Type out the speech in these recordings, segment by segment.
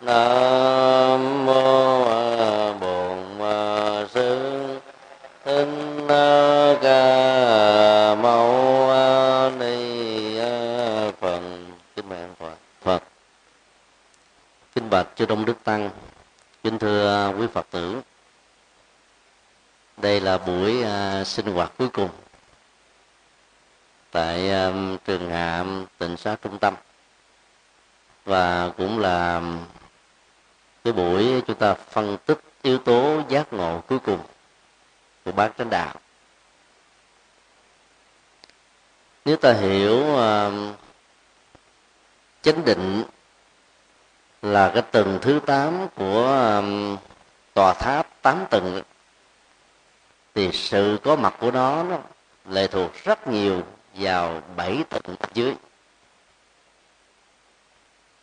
nam mô bổn sư. Thích ca mâu ni phật. Kính mẹ phật phật. Kính bạch chư đông đức tăng. Kính thưa quý phật tử. Đây là buổi uh, sinh hoạt cuối cùng tại um, trường hạm tịnh xá trung tâm và cũng là cái buổi chúng ta phân tích yếu tố giác ngộ cuối cùng của bát chánh đạo. Nếu ta hiểu uh, chánh định là cái tầng thứ tám của um, tòa tháp tám tầng thì sự có mặt của nó, nó lệ thuộc rất nhiều vào bảy tầng dưới.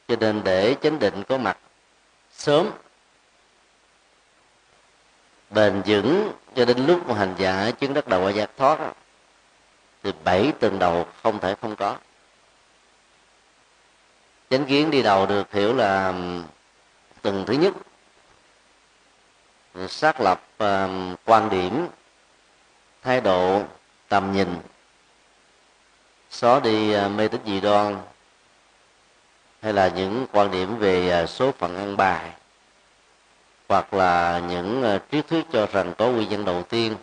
Cho nên để chánh định có mặt sớm. Bền vững cho đến lúc mà hành giả chứng đắc đầu giác thoát thì bảy tầng đầu không thể không có. Chánh kiến đi đầu được hiểu là từng thứ nhất. Xác lập uh, quan điểm thái độ tầm nhìn. Xóa đi uh, mê tín dị đoan hay là những quan điểm về à, số phận ăn bài, hoặc là những à, triết thuyết cho rằng có nguyên nhân đầu tiên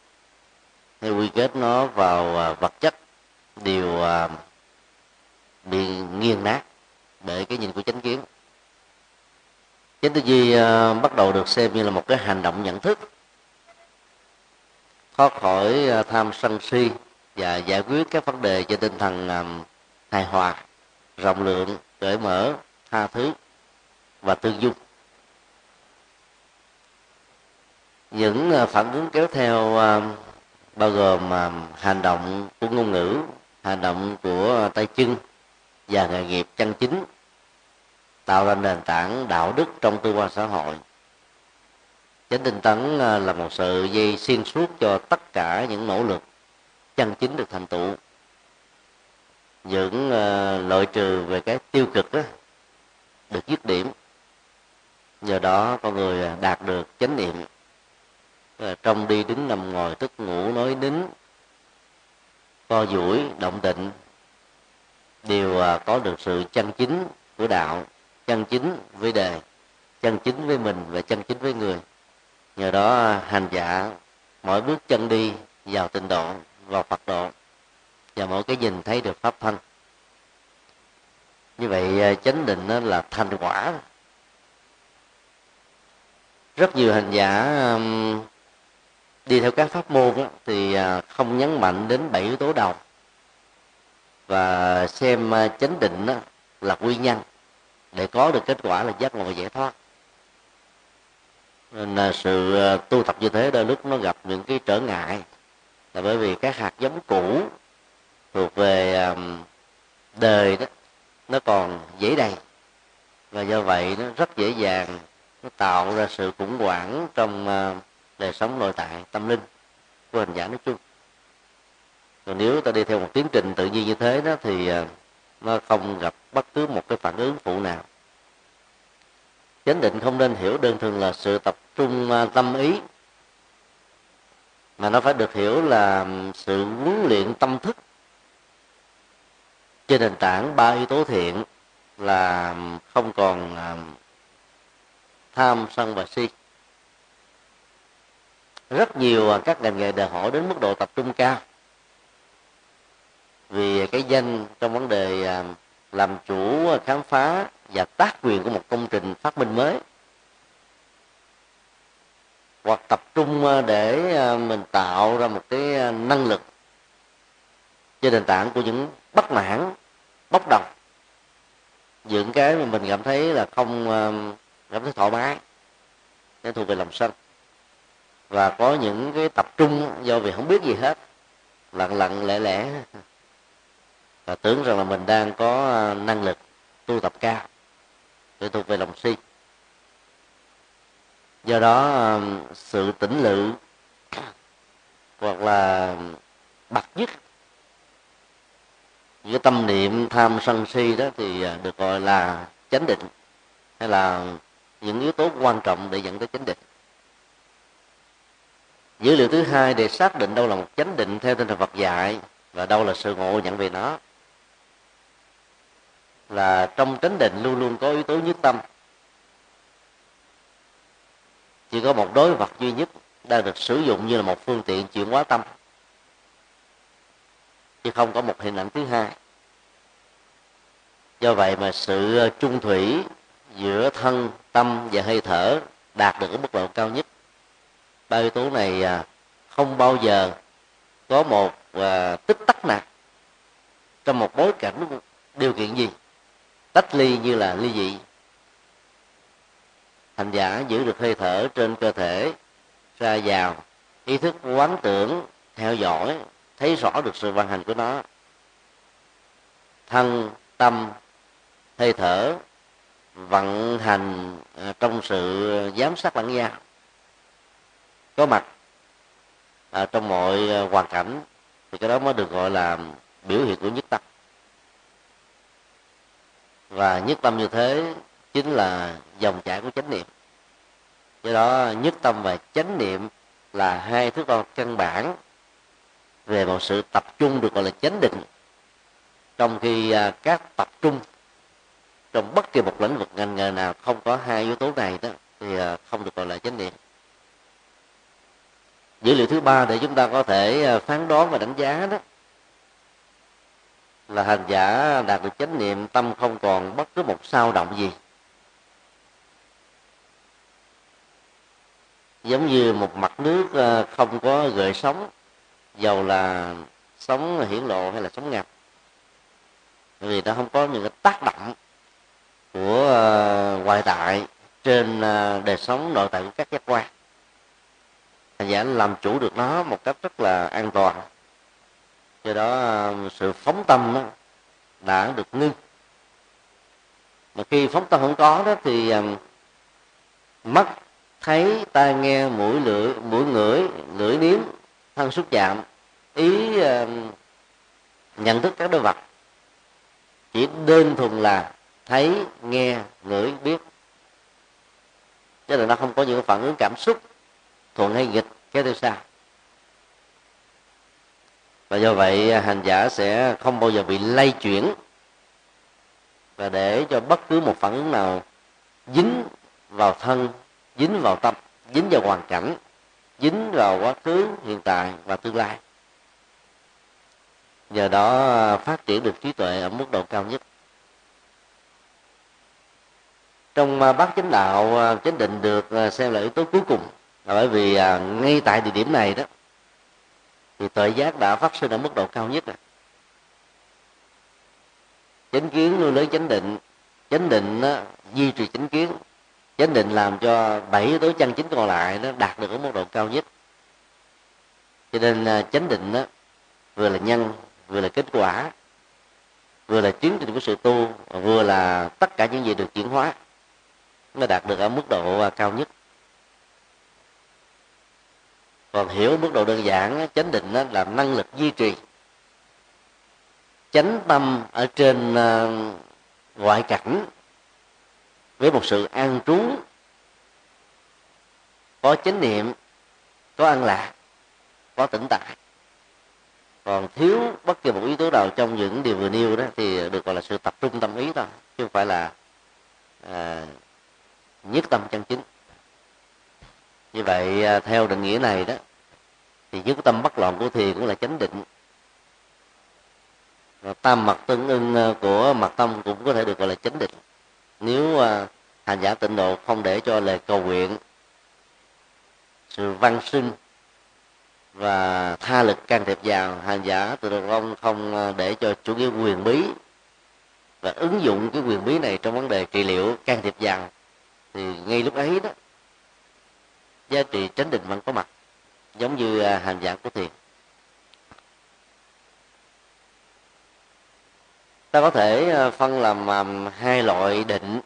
hay quy kết nó vào à, vật chất đều bị nghiêng nát bởi cái nhìn của chánh kiến. Chánh tư duy bắt đầu được xem như là một cái hành động nhận thức, thoát khỏi tham sân si và giải quyết các vấn đề trên tinh thần hài hòa, rộng lượng cởi mở tha thứ và tương dung. Những à, phản ứng kéo theo à, bao gồm à, hành động của ngôn ngữ, hành động của tay chân và nghề nghiệp chân chính, tạo ra nền tảng đạo đức trong tư quan xã hội. Chánh tinh tấn là một sự dây xuyên suốt cho tất cả những nỗ lực chân chính được thành tựu những uh, loại trừ về cái tiêu cực đó, được dứt điểm. Nhờ đó con người à, đạt được chánh niệm. Ờ, trong đi đứng nằm ngồi thức ngủ nói nín co duỗi động tịnh đều à, có được sự chân chính của đạo chân chính với đề chân chính với mình và chân chính với người. Nhờ đó à, hành giả mỗi bước chân đi vào tịnh độ vào phật độ và mỗi cái nhìn thấy được pháp thân. Như vậy à, chánh định là thành quả. Rất nhiều hành giả đi theo các pháp môn thì à, không nhấn mạnh đến bảy yếu tố đầu. Và xem à, chánh định là nguyên nhân để có được kết quả là giác ngộ giải thoát. Nên là sự tu tập như thế đôi lúc nó gặp những cái trở ngại. Là bởi vì các hạt giống cũ thuộc về um, đời đó, nó còn dễ đầy. Và do vậy nó rất dễ dàng, nó tạo ra sự khủng hoảng trong uh, đời sống nội tại, tâm linh của hành giả nói chung. Còn nếu ta đi theo một tiến trình tự nhiên như thế đó thì uh, nó không gặp bất cứ một cái phản ứng phụ nào. Chánh định không nên hiểu đơn thuần là sự tập trung uh, tâm ý, mà nó phải được hiểu là um, sự huấn luyện tâm thức trên nền tảng ba yếu tố thiện là không còn à, tham sân và si. Rất nhiều à, các ngành nghề đòi hỏi đến mức độ tập trung cao. Vì cái danh trong vấn đề à, làm chủ khám phá và tác quyền của một công trình phát minh mới. Hoặc tập trung để mình tạo ra một cái năng lực trên nền tảng của những bất mãn, bốc đồng. Những cái mà mình cảm thấy là không ờ, cảm thấy thoải mái, nó thuộc về lòng sân và có những cái tập trung do vì không biết gì hết, lặng lặng lẽ lẽ và tưởng rằng là mình đang có ờ, năng lực tu tập cao, để thuộc về lòng si. Do đó ờ, sự tỉnh lự hoặc là bậc nhất cái tâm niệm tham sân si đó thì à, được gọi là chánh định, hay là những yếu tố quan trọng để dẫn tới chánh định. Dữ liệu thứ hai để xác định đâu là một chánh định theo tinh thần Phật dạy, và đâu là sự ngộ nhận về nó, là trong chánh định luôn luôn có yếu tố nhất tâm. Chỉ có một đối vật duy nhất đang được sử dụng như là một phương tiện chuyển hóa tâm chứ không có một hình ảnh thứ hai. Do vậy mà sự ờ, trung thủy giữa thân, tâm và hơi thở đạt được ở mức độ cao nhất. Ba yếu tố này à, không bao giờ có một à, tích tắc nào trong một bối cảnh điều kiện gì. Tách ly như là ly dị. Hành giả giữ được hơi thở trên cơ thể, ra vào, ý thức quán tưởng, theo dõi thấy rõ được sự vận hành của nó. Thân tâm hơi thở vận hành à, trong sự giám sát lẫn nhau. Có mặt à, trong mọi à, hoàn cảnh thì cái đó mới được gọi là biểu hiện của nhất tâm. Và nhất tâm như thế chính là dòng chảy của chánh niệm. Do đó nhất tâm và chánh niệm là hai thước đo căn bản về một sự tập trung được gọi là chánh định. Trong khi à, các tập trung trong bất kỳ một lĩnh vực ngành nghề nào không có hai yếu tố này đó, thì à, không được gọi là chánh niệm. Dữ liệu thứ ba để chúng ta có thể à, phán đoán và đánh giá đó là hành giả đạt được chánh niệm, tâm không còn bất cứ một sao động gì. Giống như một mặt nước không có gợn sóng dầu là sóng hiển lộ hay là sóng ngập. Vì nó không có những cái tác động của ờ, ngoại tại trên uh, đời sống nội tại của các giác quan. Hành giả làm chủ được nó một cách rất là an toàn. Do đó ờ, sự phóng tâm đã được ngưng. Mà khi phóng tâm không có đó thì ờ, mắt thấy tai nghe mũi lưỡi mũi ngửi lưỡi nếm thân xúc chạm, ý ờ, nhận thức các đối vật chỉ đơn thuần là thấy, nghe, ngửi, biết. Cho nên nó không có những phản ứng cảm xúc thuận hay nghịch, kéo theo xa. Và do vậy ờ, hành giả sẽ không bao giờ bị lay chuyển và để cho bất cứ một phản ứng nào dính vào thân, dính vào tâm, dính vào hoàn cảnh dính vào quá khứ hiện tại và tương lai. Nhờ đó phát triển được trí tuệ ở mức độ cao nhất. Trong à, bát chánh đạo à, chánh định được à, xem là yếu tố cuối cùng là bởi vì ngay tại địa điểm này đó thì tuệ giác đã phát sinh ở mức độ cao nhất rồi. Chánh kiến nuôi lớn chánh định chánh định đó, duy trì chánh kiến chánh định làm cho bảy yếu tố chân chính còn lại nó đạt được ở mức độ cao nhất. Cho nên à, chánh định đó vừa là nhân, vừa là kết quả, vừa là tiến trình của sự tu, vừa là tất cả những gì được chuyển hóa, nó đạt được ở mức độ à, cao nhất. Còn hiểu mức độ đơn giản chánh định đó là năng lực duy trì. Chánh tâm ở trên à, ngoại cảnh với một sự an trú có chánh niệm có an lạc có tỉnh tại. Còn thiếu bất kỳ một yếu tố nào trong những điều vừa nêu đó thì được gọi là sự tập trung tâm ý thôi chứ không phải là à, nhất tâm chân chính. Như vậy à, theo định nghĩa này đó thì nhất tâm bất loạn của thiền cũng là chánh định. Và tam mặt tương ưng à, của mặt tâm cũng có thể được gọi là chánh định nếu à, hành giả tịnh độ không để cho lời cầu nguyện, sự văn sinh và tha lực can thiệp vào hành giả tự độ không không à, để cho chủ nghĩa quyền bí và ứng dụng cái quyền bí này trong vấn đề trị liệu, can thiệp vào, thì ngay lúc ấy đó, giá trị chánh định vẫn có mặt, giống như à, hành giả của thiền. Ta có thể ờ, phân làm hai loại định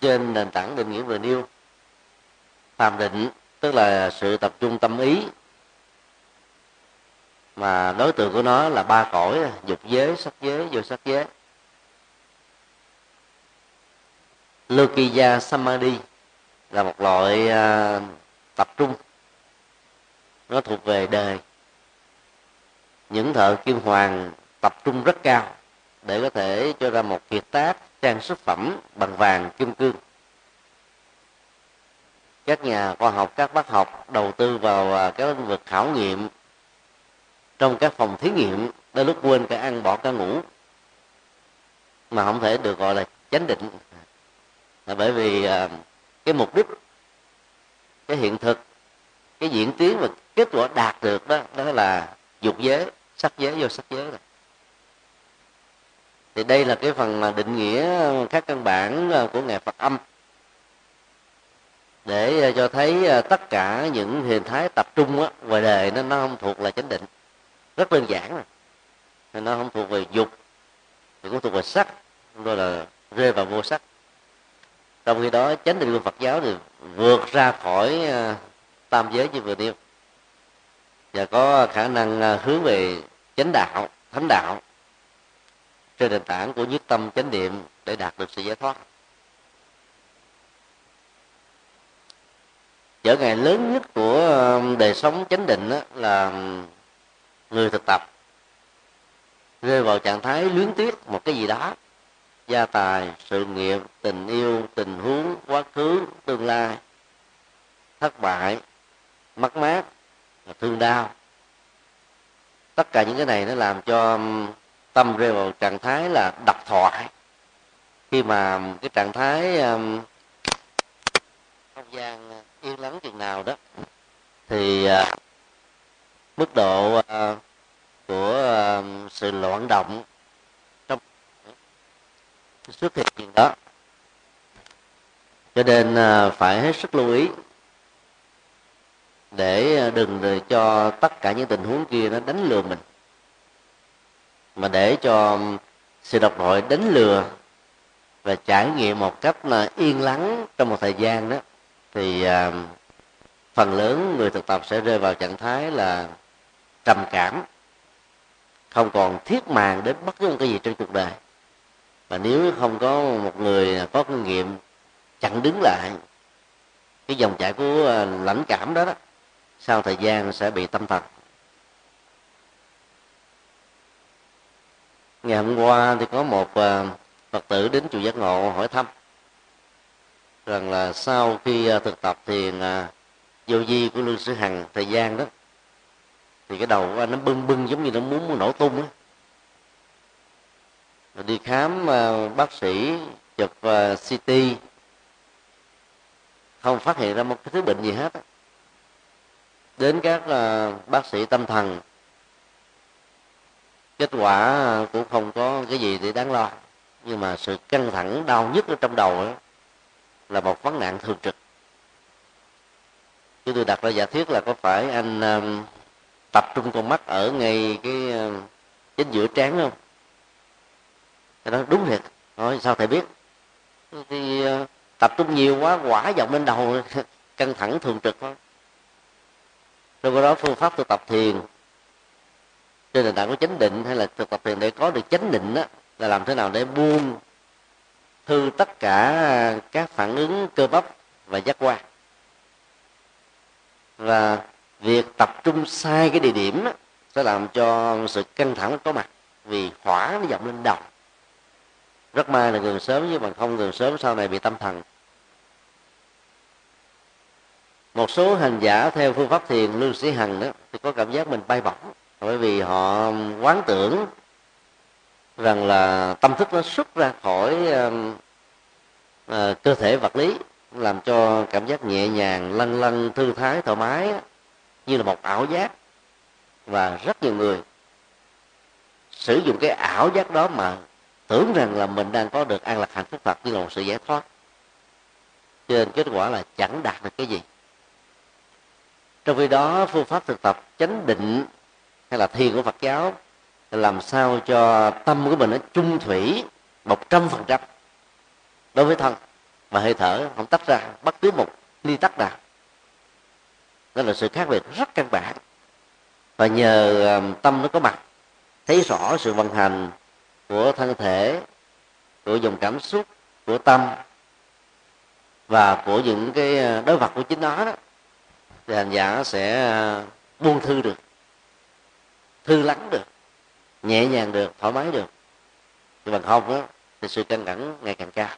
trên nền tảng định nghĩa vừa nêu. Phàm định, tức là sự tập trung tâm ý. Mà đối tượng của nó là ba cõi, dục giới, sắc giới, vô sắc giới. Lokiya Samadhi là một loại ờ, tập trung. Nó thuộc về đời. Những thợ kim hoàng tập trung rất cao để có thể cho ra một kiệt tác, trang sức phẩm bằng vàng kim cương. Các nhà khoa học, các bác học đầu tư vào à, các lĩnh vực khảo nghiệm trong các phòng thí nghiệm đến lúc quên cả ăn bỏ cả ngủ, mà không thể được gọi là chánh định. Là bởi vì à, cái mục đích, cái hiện thực, cái diễn tiến và kết quả đạt được đó đó là dục giới, sắc giới, vô sắc giới rồi thì đây là cái phần mà định nghĩa các căn bản ờ, của ngài Phật âm. Để ờ, cho thấy ờ, tất cả những hình thái tập trung á, ngoài đời nó nó không thuộc là chánh định. Rất đơn giản rồi nó không thuộc về dục thì cũng thuộc về sắc rồi là rơi vào vô sắc. Trong khi đó chánh định của phật giáo thì vượt ra khỏi tam giới như vừa nêu. Và có khả năng hướng về chánh đạo thánh đạo trên nền tảng của nhất tâm chánh niệm để đạt được sự giải thoát. Trở ngại lớn nhất của um, đời sống chánh định đó là người thực tập, rơi vào trạng thái luyến tiếc một cái gì đó, gia tài, sự nghiệp, tình yêu, tình huống, quá khứ, tương lai, thất bại, mất mát, thương đau. Tất cả những cái này nó làm cho um, tâm rơi vào trạng thái là độc thoại khi mà cái trạng thái um, không gian yên lắng chừng nào đó thì uh, mức độ uh, của uh, sự loạn động trong xuất hiện chuyện đó. Cho nên uh, phải hết sức lưu ý để đừng cho tất cả những tình huống kia nó đánh lừa mình mà để cho sự độc nội đánh lừa và trải nghiệm một cách là yên lắng trong một thời gian đó thì à, phần lớn người thực tập sẽ rơi vào trạng thái là trầm cảm không còn thiết màng đến bất cứ một cái gì trong cuộc đời. Và nếu không có một người có kinh nghiệm chặn đứng lại cái dòng chảy của à, lãnh cảm đó, đó sau thời gian sẽ bị tâm thần ngày hôm qua thì có một ờ, phật tử đến chùa giác ngộ hỏi thăm rằng là sau khi ờ, thực tập thiền ờ, vô di của lương sư hằng thời gian đó, thì cái đầu của anh nó bưng bưng giống như nó muốn nổ tung á. Đi khám bác sĩ chụp CT không phát hiện ra một cái thứ bệnh gì hết đến các bác sĩ tâm thần kết quả cũng không có cái gì để đáng lo. Nhưng mà sự căng thẳng đau nhất ở trong đầu đó là một vấn nạn thường trực. Chứ tôi đặt ra giả thuyết là có phải anh um, tập trung con mắt ở ngay cái uh, chính giữa trán không? Cái đó đúng thiệt. Thôi sao thầy biết? Thì uh, tập trung nhiều quá quả dòng lên đầu căng thẳng thường trực thôi. Rồi đó phương pháp tôi tập thiền trên nền tảng của chánh định hay là thực tập thiền để có được chánh định đó là làm thế nào để buông thư tất cả các phản ứng cơ bắp và giác quan. Và việc tập trung sai cái địa điểm đó, sẽ làm cho sự căng thẳng có mặt vì hỏa nó dọng lên đầu. Rất may là gần sớm nhưng mà không gần sớm sau này bị tâm thần. Một số hành giả theo phương pháp thiền lưu sĩ hằng đó thì có cảm giác mình bay bổng bởi vì họ quán tưởng rằng là tâm thức nó xuất ra khỏi uh, uh, cơ thể vật lý làm cho cảm giác nhẹ nhàng lăn lăn thư thái thoải mái như là một ảo giác. Và rất nhiều người sử dụng cái ảo giác đó mà tưởng rằng là mình đang có được an lạc hạnh phúc phật như là một sự giải thoát. Cho nên kết quả là chẳng đạt được cái gì. Trong khi đó phương pháp thực tập chánh định hay là thiền của phật giáo làm sao cho tâm của mình nó trung thủy một trăm phần trăm đối với thân và hơi thở, không tách ra bất cứ một ly tắc nào. Đó là sự khác biệt rất căn bản. Và nhờ tâm nó có mặt, thấy rõ sự vận hành của thân thể, của dòng cảm xúc, của tâm và của những cái ờ, đối vật của chính nó đó, thì hành giả sẽ ờ, buông thư được thư lắng được nhẹ nhàng được thoải mái được. Nhưng mà không đó, thì sự căng thẳng ngày càng cao.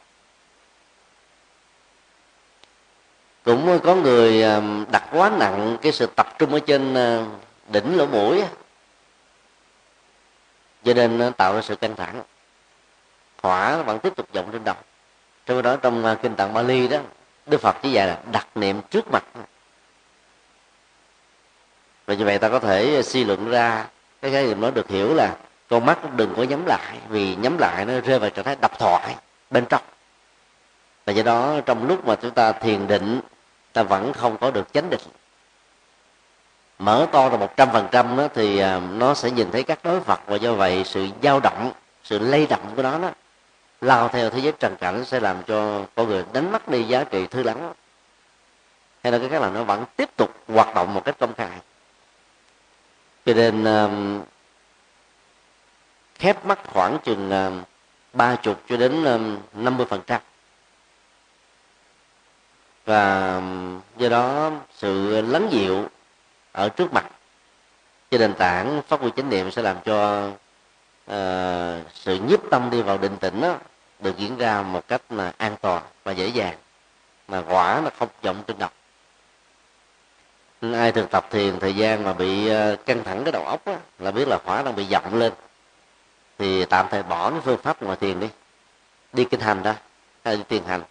Cũng có người à, đặt quá nặng cái sự tập trung ở trên à, đỉnh lỗ mũi cho nên nó tạo ra sự căng thẳng. Hỏa vẫn tiếp tục vọng trên đầu. Trong đó trong à, kinh tạng Bali đó Đức Phật chỉ dạy là đặt niệm trước mặt. Và như vậy ta có thể suy luận ra cái khái niệm đó được hiểu là con mắt đừng có nhắm lại, vì nhắm lại nó rơi vào trạng thái đập thoại bên trong. Và do đó trong lúc mà chúng ta thiền định, ta vẫn không có được chánh định. Mở to ra một trăm phần trăm thì à, nó sẽ nhìn thấy các đối vật và do vậy sự dao động, sự lay động của nó đó, lao theo thế giới trần cảnh sẽ làm cho con người đánh mất đi giá trị thư lắng. Hay là cái cách là nó vẫn tiếp tục hoạt động một cách công khai cho nên um, khép mắt khoảng chừng um, ba chục cho đến um, năm mươi phần trăm. Và um, do đó sự lắng dịu ở trước mặt trên nền tảng pháp quy chánh niệm sẽ làm cho uh, sự nhiếp tâm đi vào định tĩnh đó, được diễn ra một cách là an toàn và dễ dàng mà quả nó không vọng trên đầu ai thực tập thiền thời gian mà bị ờ, căng thẳng cái đầu óc á, là biết là hỏa đang bị vọng lên. Thì tạm thời bỏ cái phương pháp ngoài thiền đi. Đi kinh hành đó hay đi thiền hành.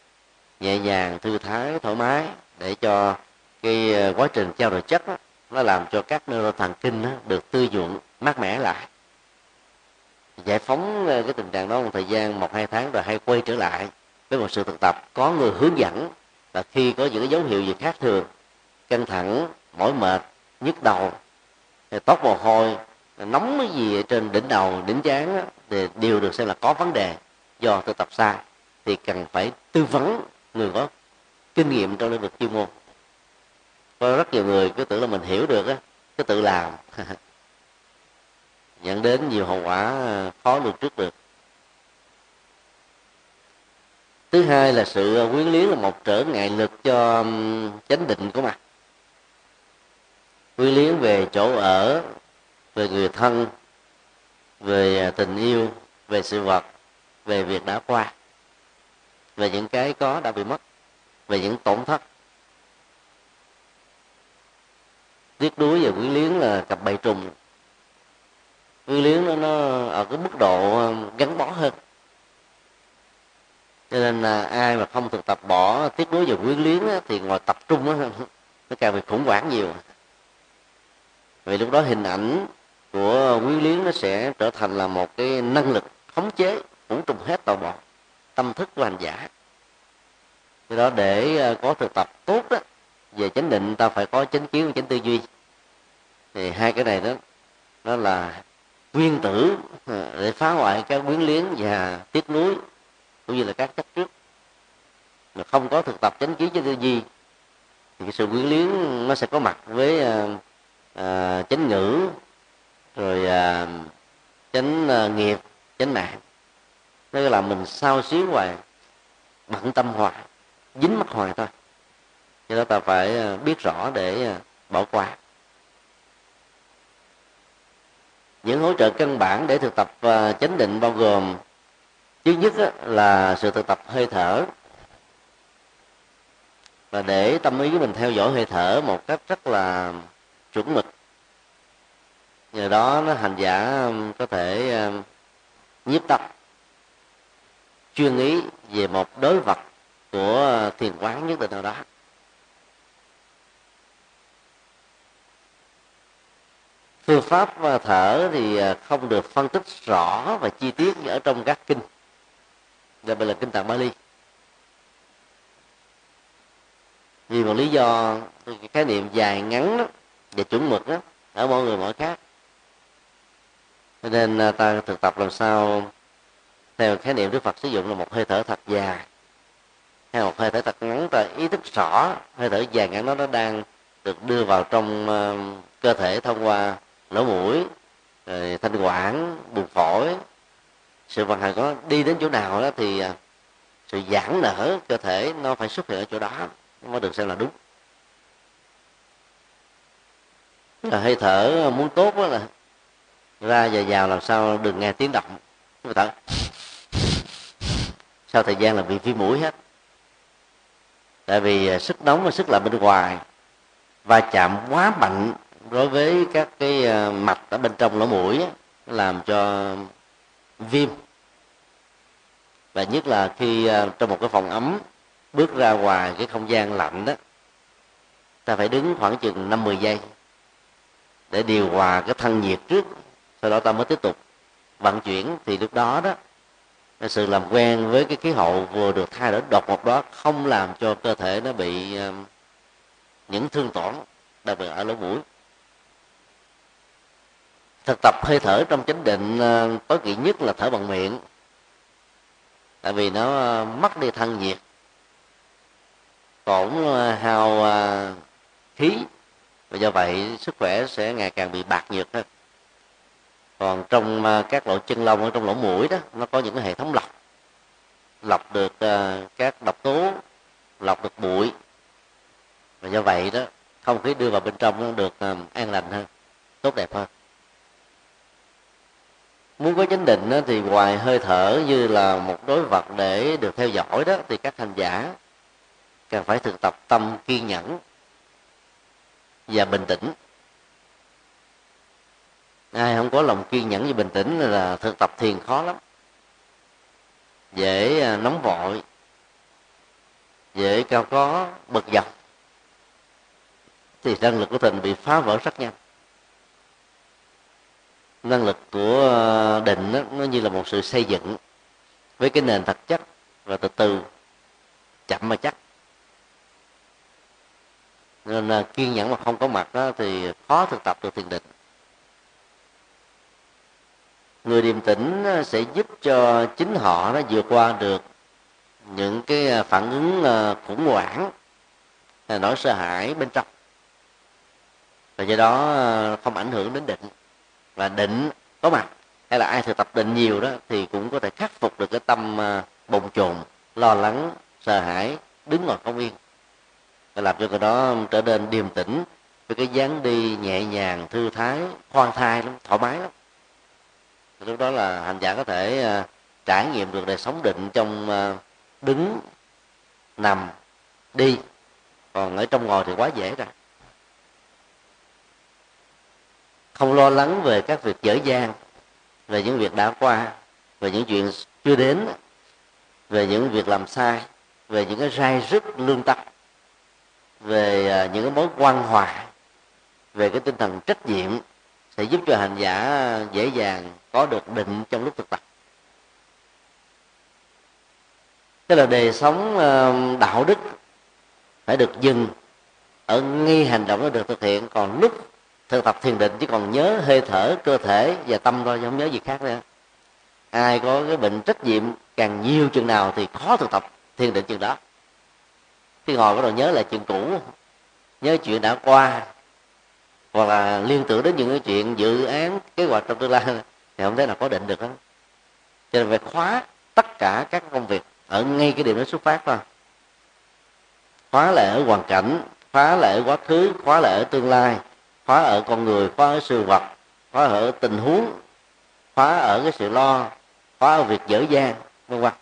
Nhẹ nhàng thư thái thoải mái để cho cái ờ, quá trình trao đổi chất đó, nó làm cho các neuron thần kinh đó, được tư nhuận mát mẻ lại. Giải phóng ờ, cái tình trạng đó một thời gian một hai tháng rồi hay quay trở lại với một sự thực tập. Có người hướng dẫn và khi có những cái dấu hiệu gì khác thường căng thẳng, mỏi mệt, nhức đầu. Tóc mồ hôi, nóng cái gì trên đỉnh đầu, đỉnh trán thì đều được xem là có vấn đề do tu tập sai. Thì cần phải tư vấn người có kinh nghiệm trong lĩnh vực chuyên môn. Có rất nhiều người cứ tưởng là mình hiểu được á, cứ tự làm. Dẫn đến nhiều hậu quả khó lường trước được. Thứ hai là sự quyến luyến là một trở ngại lực cho chánh định của mặt quyến liếng về chỗ ở về người thân về à, tình yêu về sự vật về việc đã qua về những cái có đã bị mất về những tổn thất. Tiếc đuối và quyến liếng là cặp bầy trùng. Quyến liếng nó, nó ở cái mức độ à, gắn bó hơn. Cho nên là ai mà không thực tập bỏ tiếc nuối và quyến liếng á, thì ngồi tập trung á, nó càng bị khủng hoảng nhiều vì lúc đó hình ảnh của quyến luyến nó sẽ trở thành là một cái năng lực khống chế phủ trùng hết toàn bộ tâm thức của hành giả. Do đó để ờ, có thực tập tốt đó về chánh định ta phải có chánh kiến và chánh tư duy. Thì hai cái này đó, nó là nguyên tử ờ, để phá hoại các quyến liếng và tiếc nuối, cũng như là các chấp trước. Mà không có thực tập chánh kiến chánh tư duy, thì cái sự quyến liếng nó sẽ có mặt với ờ, à, chánh ngữ rồi à, chánh à, nghiệp chánh mạng. Nó là mình sao xuyến hoài bận tâm hoài dính mắt hoài thôi. Cho đó ta phải biết rõ để bỏ qua. Những hỗ trợ căn bản để thực tập chánh định bao gồm thứ nhất là sự thực tập hơi thở. Và để tâm ý của mình theo dõi hơi thở một cách rất là chuẩn mực. Nhờ đó nó hành giả um, có thể um, nhiếp tập chuyên ý về một đối vật của uh, thiền quán nhất định nào đó. Phương pháp uh, thở thì uh, không được phân tích rõ và chi tiết như ở trong các kinh. Đặc biệt là kinh tạng Bali. Vì một lý do, cái khái niệm dài ngắn đó và chuẩn mực đó ở mỗi người mỗi khác cho nên à, ta thực tập làm sao theo khái niệm Đức Phật sử dụng là một hơi thở thật dài. Hay một hơi thở thật ngắn ta ý thức rõ, hơi thở dài ngắn đó, nó đang được đưa vào trong à, cơ thể thông qua lỗ mũi, rồi thanh quản, buồng phổi. Sự vận hành có đi đến chỗ nào đó thì à, sự giãn nở cơ thể nó phải xuất hiện ở chỗ đó, nó mới được xem là đúng. Là hơi thở muốn tốt đó là. Ra và vào làm sao đừng nghe tiếng động. Thở. Sau thời gian là bị viêm mũi hết. Tại vì à, sức nóng và sức lạnh bên ngoài va chạm quá mạnh đối với các cái à, mạch ở bên trong lỗ mũi làm cho viêm. Và nhất là khi à, trong một cái phòng ấm bước ra ngoài cái không gian lạnh đó, ta phải đứng khoảng chừng năm mười giây để điều hòa cái thân nhiệt trước, sau đó ta mới tiếp tục vận chuyển. Thì lúc đó đó sự làm quen với cái khí hậu vừa được thay đổi đột ngột đó không làm cho cơ thể nó bị um, những thương tổn, đặc biệt ở lỗ mũi. Thực tập hơi thở trong chánh định uh, tối kỵ nhất là thở bằng miệng, tại vì nó uh, mất đi thân nhiệt, tổn hào hao khí và do vậy sức khỏe sẽ ngày càng bị bạc nhược hơn. Còn trong à, các lỗ chân lông ở trong lỗ mũi đó nó có những cái hệ thống lọc. Lọc được à, các độc tố lọc được bụi. Và do vậy đó không khí đưa vào bên trong nó được à, an lành hơn tốt đẹp hơn. Muốn có chánh định đó, thì ngoài hơi thở như là một đối vật để được theo dõi đó thì các hành giả cần phải thực tập tâm kiên nhẫn và bình tĩnh. Ai không có lòng kiên nhẫn và bình tĩnh là thực tập thiền khó lắm. Dễ à, nóng vội. Dễ cao có bật dọc. Thì năng lực của tình bị phá vỡ rất nhanh. Năng lực của à, định đó, nó như là một sự xây dựng với cái nền thật chất và từ từ chậm mà chắc nên là kiên nhẫn mà không có mặt đó thì khó thực tập được thiền định. Người điềm tĩnh ờ, sẽ giúp cho chính họ nó vượt qua được những cái ờ, phản ứng ờ, khủng hoảng là nỗi sợ hãi bên trong. Và do đó không ảnh hưởng đến định. Và định có mặt hay là ai thực tập định nhiều đó thì cũng có thể khắc phục được cái tâm bồn chồn, lo lắng, sợ hãi, đứng ngồi không yên làm cho người đó trở nên điềm tĩnh, với cái dáng đi nhẹ nhàng, thư thái, khoan thai lắm, thoải mái lắm. Lúc đó là hành giả có thể à, trải nghiệm được đời sống định trong à, đứng, nằm, đi. Còn ở trong ngồi thì quá dễ rồi không lo lắng về các việc dở dang, về những việc đã qua, về những chuyện chưa đến, về những việc làm sai, về những cái sai rứt lương tâm về à, những cái mối quan hòa, về cái tinh thần trách nhiệm sẽ giúp cho hành giả dễ dàng có được định trong lúc thực tập. Tức là đề sống à, đạo đức phải được dừng ở nghi hành động nó được thực hiện, còn lúc thực tập thiền định chỉ còn nhớ hơi thở, cơ thể và tâm thôi không nhớ gì khác nữa. Ai có cái bệnh trách nhiệm càng nhiều chừng nào thì khó thực tập thiền định chừng đó khi ngồi bắt đầu nhớ lại chuyện cũ, nhớ chuyện đã qua, hoặc là liên tưởng đến những cái chuyện dự án, kế hoạch trong tương lai, thì không thể nào có định được đó. Cho nên phải khóa tất cả các công việc ở ngay cái điểm đó xuất phát thôi. Khóa lại ở hoàn cảnh, khóa lại ở quá khứ, khóa lại ở tương lai, khóa ở con người, khóa ở sự vật, khóa ở tình huống, khóa ở cái sự lo, khóa ở việc dở dang, vân vân.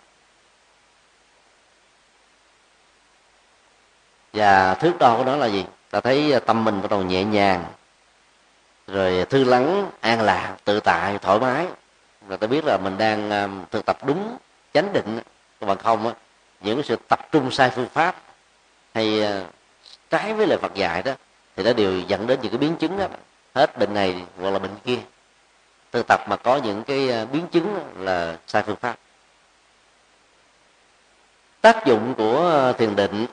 Và thước đo của nó là gì? Ta thấy à, tâm mình bắt đầu nhẹ nhàng, rồi thư lắng, an lạc, tự tại, thoải mái. Rồi ta biết là mình đang à, thực tập đúng, chánh định. Còn không á, những sự tập trung sai phương pháp hay à, trái với lời Phật dạy đó, thì nó đều dẫn đến những cái biến chứng đó hết bệnh này hoặc là bệnh kia. Thực tập mà có những cái biến chứng là sai phương pháp. Tác dụng của thiền định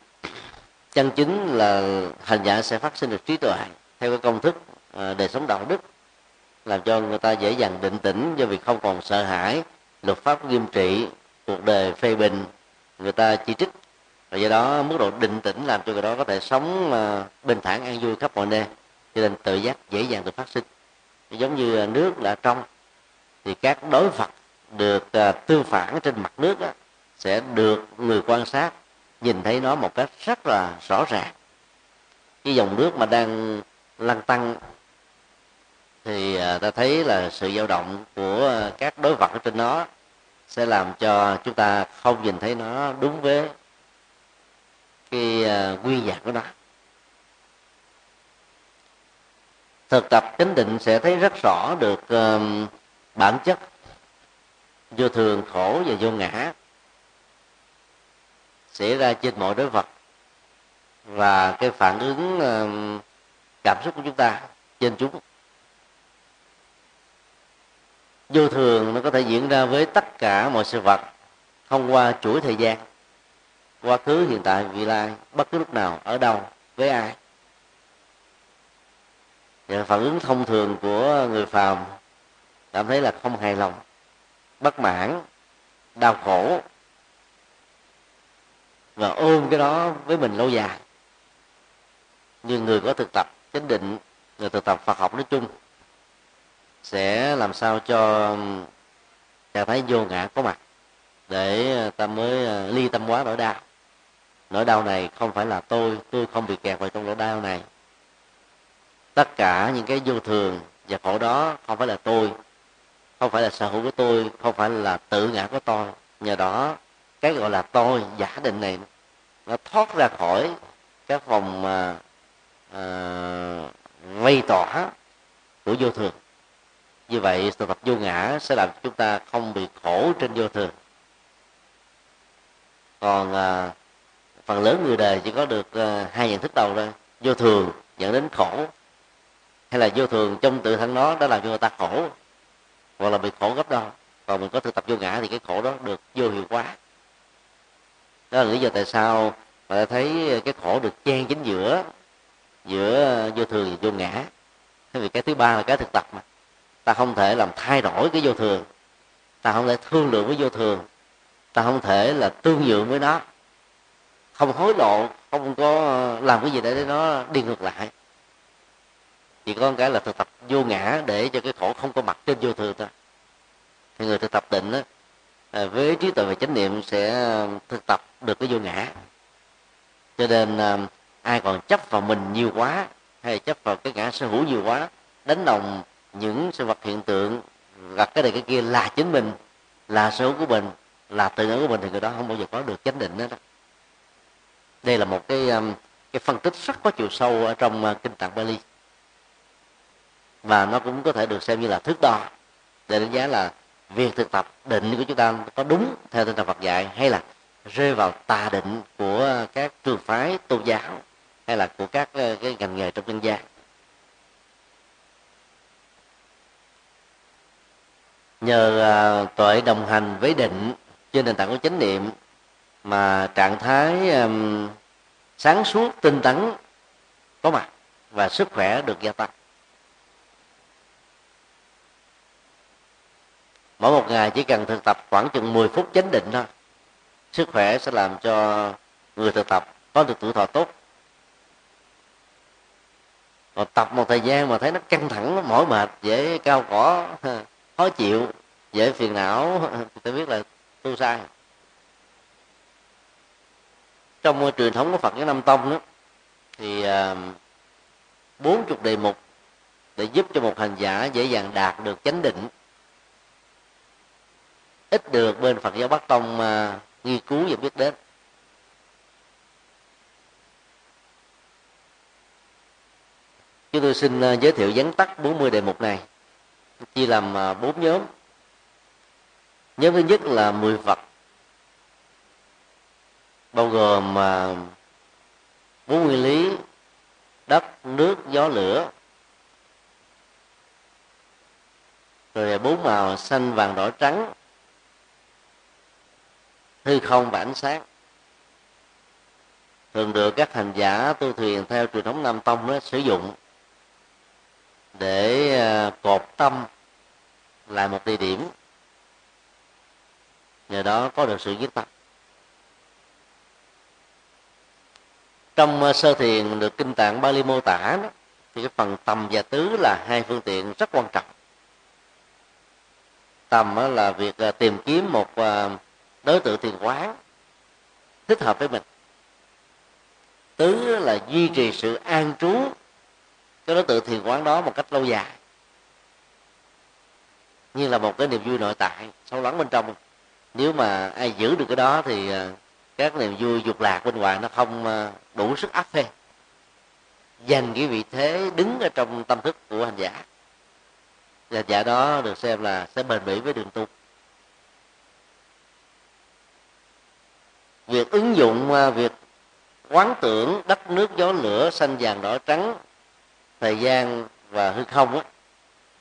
chân chính là hành giả sẽ phát sinh được trí tuệ theo cái công thức À, đời sống đạo đức làm cho người ta dễ dàng định tĩnh do vì không còn sợ hãi luật pháp nghiêm trị cuộc đời phê bình. Người ta chỉ trích và do đó mức độ định tĩnh làm cho người đó có thể sống à, bình thản an vui khắp mọi nơi cho nên tự giác dễ dàng được phát sinh. Giống như nước đã trong thì các đối vật được à, tương phản trên mặt nước đó, sẽ được người quan sát nhìn thấy nó một cách rất là rõ ràng. Cái dòng nước mà đang lăn tăng thì à, ta thấy là sự dao động của các đối vật ở trên nó sẽ làm cho chúng ta không nhìn thấy nó đúng với cái à, quy dạng của nó. Thực tập chánh định sẽ thấy rất rõ được bản chất vô thường, khổ và vô ngã xảy ra trên mọi đối vật. Và cái phản ứng cảm xúc của chúng ta trên chúng. Vô thường nó có thể diễn ra với tất cả mọi sự vật thông qua chuỗi thời gian quá khứ hiện tại, vị lai, bất cứ lúc nào, ở đâu, với ai. Và phản ứng thông thường của người phàm cảm thấy là không hài lòng, bất mãn, đau khổ và ôm cái đó với mình lâu dài. Như người có thực tập chánh định, người thực tập phật học nói chung, sẽ làm sao cho trạng thái vô ngã có mặt để ta mới à, ly tâm quá nỗi đau. Nỗi đau này không phải là tôi tôi không bị kẹt vào trong nỗi đau này. Tất cả những cái vô thường và khổ đó không phải là tôi, không phải là sở hữu của tôi, không phải là tự ngã của tôi. Nhờ đó cái gọi là tôi giả định này nó thoát ra khỏi cái vòng mà à, à vây tỏa của vô thường. Như vậy sự tập vô ngã sẽ làm chúng ta không bị khổ trên vô thường. Còn à, phần lớn người đời chỉ có được à, hai nhận thức đầu thôi vô thường dẫn đến khổ hay là vô thường trong tự thân nó đã làm cho người ta khổ hoặc là bị khổ gấp đôi còn mình có thực tập vô ngã thì cái khổ đó được vô hiệu quả đó là lý do tại sao mà ta thấy cái khổ được chen chính giữa giữa vô thường và vô ngã. Vì cái thứ ba là cái thực tập mà. Ta không thể làm thay đổi cái vô thường. Ta không thể thương lượng với vô thường. Ta không thể là tương nhượng với nó. Không hối lộ không có làm cái gì để nó đi ngược lại. Chỉ có cái là thực tập vô ngã để cho cái khổ không có mặt trên vô thường thôi. Thì người thực tập định đó, à, với trí tuệ và chánh niệm sẽ um, thực tập được cái vô ngã cho nên à, ai còn chấp vào mình nhiều quá hay chấp vào cái ngã sở hữu nhiều quá đánh đồng những sự vật hiện tượng gặp cái này cái kia là chính mình là sở hữu của mình là tự ngã của mình thì người đó không bao giờ có được chánh định đó, đó. đây là một cái um, cái phân tích rất có chiều sâu ở trong uh, kinh tạng Bali và nó cũng có thể được xem như là thước đo để đánh giá là việc thực tập định của chúng ta có đúng theo tinh thần Phật dạy hay là rơi vào tà định của các trường phái tôn giáo hay là của các ờ, cái ngành nghề trong dân gian? Nhờ ờ, tuệ đồng hành với định trên nền tảng của chánh niệm mà trạng thái um, sáng suốt tinh tấn có mặt và sức khỏe được gia tăng. Mỗi một ngày chỉ cần thực tập khoảng chừng 10 phút chánh định thôi. Sức khỏe sẽ làm cho người thực tập có được tuổi thọ tốt. Còn tập một thời gian mà thấy nó căng thẳng mỏi mệt, dễ cao cỏ, khó chịu, dễ phiền não, thì tôi biết là tu sai. Trong truyền thống của Phật giáo Nam Tông đó, thì à, bốn chục đề mục để giúp cho một hành giả dễ dàng đạt được chánh định ít được bên Phật giáo Bắc Tông mà nghiên cứu và biết đến. Chúng tôi xin à, giới thiệu vắn tắt 40 đề mục này. Chia làm à, bốn nhóm. Nhóm thứ nhất là mười vật bao gồm mà bốn nguyên lý đất nước gió lửa. Rồi bốn màu xanh vàng đỏ trắng hư không và ánh sáng. Thường được các hành giả tu thuyền theo truyền thống nam tông đó, sử dụng để à, cột tâm là một địa điểm. Nhờ đó có được sự dứt tâm. Trong à, sơ thiền được kinh tạng Bali mô tả đó, thì cái phần tầm và tứ là hai phương tiện rất quan trọng. Tầm là việc à, tìm kiếm một đối tượng thiền quán, thích hợp với mình. Tứ là duy trì sự an trú cái đối tượng thiền quán đó một cách lâu dài. Như là một cái niềm vui nội tại sâu lắng bên trong. Nếu mà ai giữ được cái đó thì à, các niềm vui dục lạc bên ngoài nó không à, đủ sức áp phê. Dành cái vị thế đứng ở trong tâm thức của hành giả. Và giả đó được xem là sẽ bền bỉ với đường tu. Việc ứng dụng à, việc quán tưởng đất nước gió lửa xanh vàng đỏ trắng, thời gian và hư không á,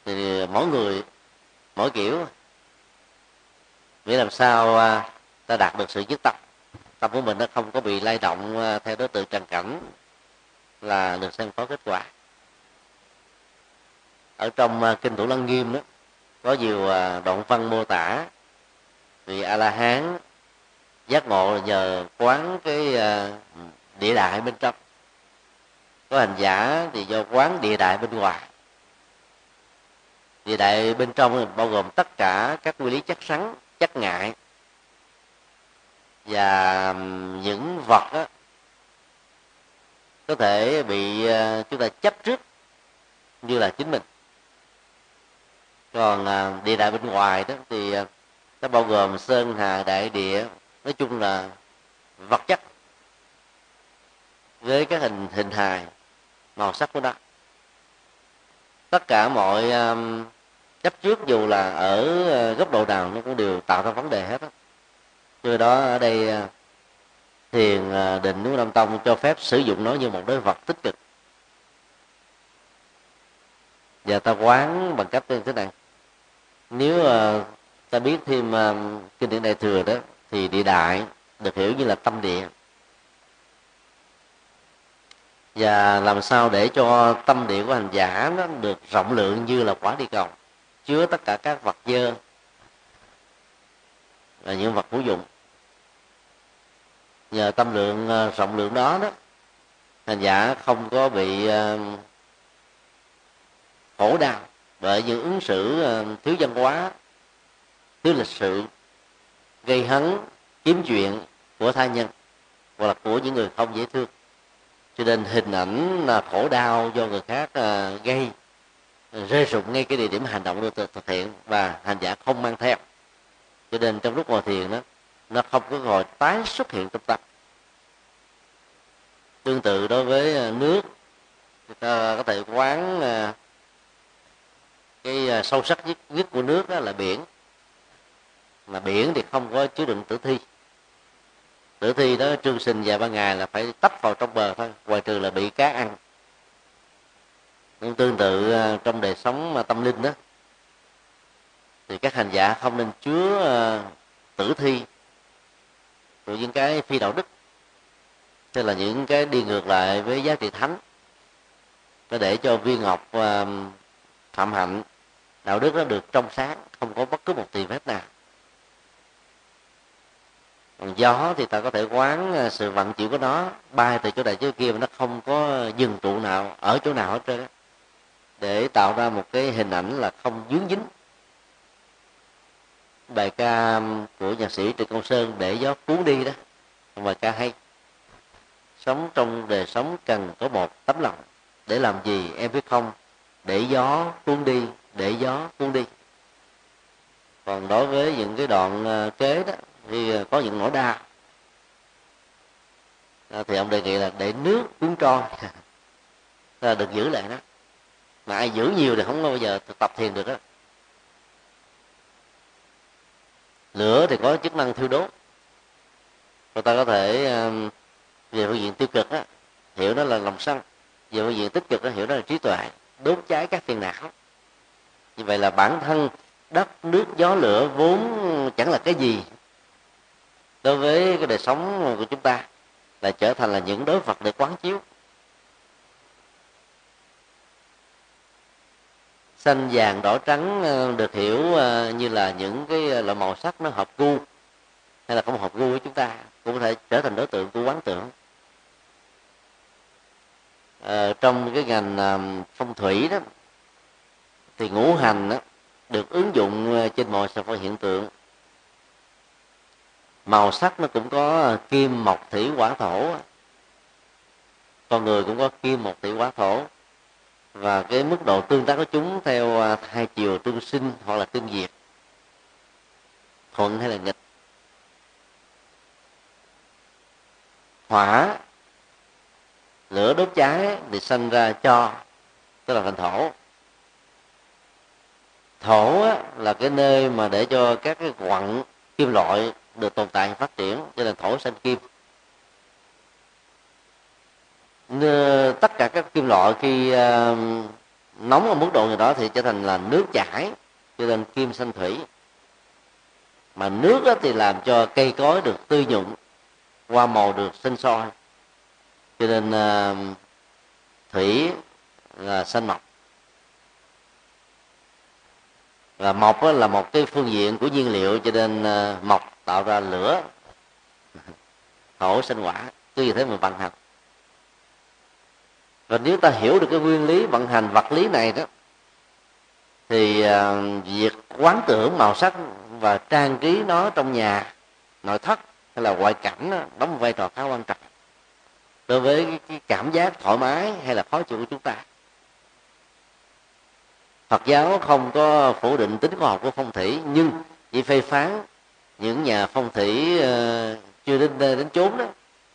thì mỗi người, mỗi kiểu để làm sao à, ta đạt được sự nhất tâm. Tâm của mình nó không có bị lay động à, theo đối tượng trần cảnh là được xem có kết quả. Ở trong kinh thủ lăng nghiêm đó có nhiều đoạn văn mô tả vì a la hán giác ngộ nhờ quán cái ờ, địa đại bên trong. Có hành giả thì do quán địa đại bên ngoài. Địa đại bên trong bao gồm tất cả các nguyên lý chắc sắn chắc ngại. Và những vật đó, có thể bị ờ, chúng ta chấp trước như là chính mình. Còn ờ, địa đại bên ngoài đó thì nó bao gồm sơn hà đại địa nói chung là vật chất với cái hình hình hài màu sắc của nó. Tất cả mọi um, chấp trước dù là ở uh, góc độ nào nó cũng đều tạo ra vấn đề hết á. Cho đó ở đây uh, thiền uh, định núi nam tông cho phép sử dụng nó như một đối vật tích cực. Và ta quán bằng cách như thế này. Nếu uh, ta biết thêm uh, kinh điển đại thừa đó thì địa đại được hiểu như là tâm địa. Và làm sao để cho tâm địa của hành giả nó được rộng lượng như là quả địa cầu, chứa tất cả các vật dơ và những vật hữu dụng. Nhờ tâm lượng ờ, rộng lượng đó đó, hành giả không có bị ờ, khổ đau bởi những ứng xử ờ, thiếu văn hóa, thiếu lịch sự gây hấn kiếm chuyện của tha nhân hoặc là của những người không dễ thương. Cho nên hình ảnh là khổ đau do người khác à, gây rơi rụng ngay cái địa điểm hành động được thực hiện và hành giả không mang theo. Cho nên trong lúc ngồi thiền đó nó không có gọi tái xuất hiện trong tâm. Tương tự đối với à, nước người ta có thể quán à, cái sâu sắc nhất, nhất của nước đó là biển mà biển thì không có chứa đựng tử thi. Tử thi đó trương sinh vài ba ngày là phải tách vào trong bờ thôi, ngoài trừ là bị cá ăn. Cũng tương tự à, trong đời sống tâm linh đó. Thì các hành giả không nên chứa à, tử thi. Của những cái phi đạo đức, tức là những cái đi ngược lại với giá trị thánh, nó để cho viên ngọc à, phạm hạnh, đạo đức nó được trong sáng, không có bất cứ một tì phép nào còn gió thì ta có thể quán ờ, sự vận chuyển của nó bay từ chỗ này chỗ kia mà nó không có dừng trụ nào, ở chỗ nào hết trơn để tạo ra một cái hình ảnh là không dướng dính. Bài ca của nhạc sĩ trịnh công sơn, để gió cuốn đi đó. Bài ca hay. Sống trong đời sống cần có một tấm lòng. Để làm gì, em biết không? Để gió cuốn đi, để gió cuốn đi. Còn đối với những cái đoạn ờ, kế đó thì ờ, có những nỗi đau. Ờ, thì ông đề nghị là để nước cuốn trôi. Là được giữ lại đó mà ai giữ nhiều thì không bao giờ tập thiền được đó lửa thì có chức năng thiêu đốt. Người ta có thể về phương diện tiêu cực á, hiểu nó là lòng sân. Về phương diện tích cực nó hiểu nó là trí tuệ, đốt cháy các phiền não. Như vậy là bản thân đất, nước, gió, lửa vốn chẳng là cái gì đối với cái đời sống của chúng ta là trở thành là những đối vật để quán chiếu. Xanh vàng đỏ trắng ờ, được hiểu ờ, như là những cái ờ, loại màu sắc nó hợp gu hay là không hợp gu của chúng ta cũng có thể trở thành đối tượng của quán tưởng. Ờ, trong cái ngành phong thủy đó thì ngũ hành đó, được ứng dụng trên mọi sản phẩm hiện tượng màu sắc nó cũng có à, kim mộc thủy hỏa thổ. Con người cũng có kim mộc thủy hỏa thổ. Và cái mức độ tương tác của chúng theo à, hai chiều tương sinh hoặc là tương diệt. Thuận hay là nghịch? Hỏa lửa đốt cháy thì sinh ra cho tức là thành thổ. Thổ á, là cái nơi mà để cho các cái quặng kim loại được tồn tại phát triển cho nên thổ sinh kim. Tất cả các kim loại khi uh, nóng ở mức độ nào đó thì trở thành là nước chảy cho nên kim sinh thủy. Mà nước thì làm cho cây cối được tươi nhuận hoa màu được sinh sôi cho nên uh, thủy là sinh mộc. Và mộc là một cái phương diện của nhiên liệu cho nên ờ, mộc tạo ra lửa. Thổ sinh quả, cứ như thế mà vận hành. Và nếu ta hiểu được cái nguyên lý vận hành vật lý này đó thì uh, việc quán tưởng màu sắc và trang trí nó trong nhà nội thất hay là ngoại cảnh đó, đóng một vai trò khá quan trọng đối với cái, cái cảm giác thoải mái hay là khó chịu của chúng ta. Phật giáo không có phủ định tính khoa học của phong thủy nhưng chỉ phê phán những nhà phong thủy ờ, chưa đến đến chốn đó,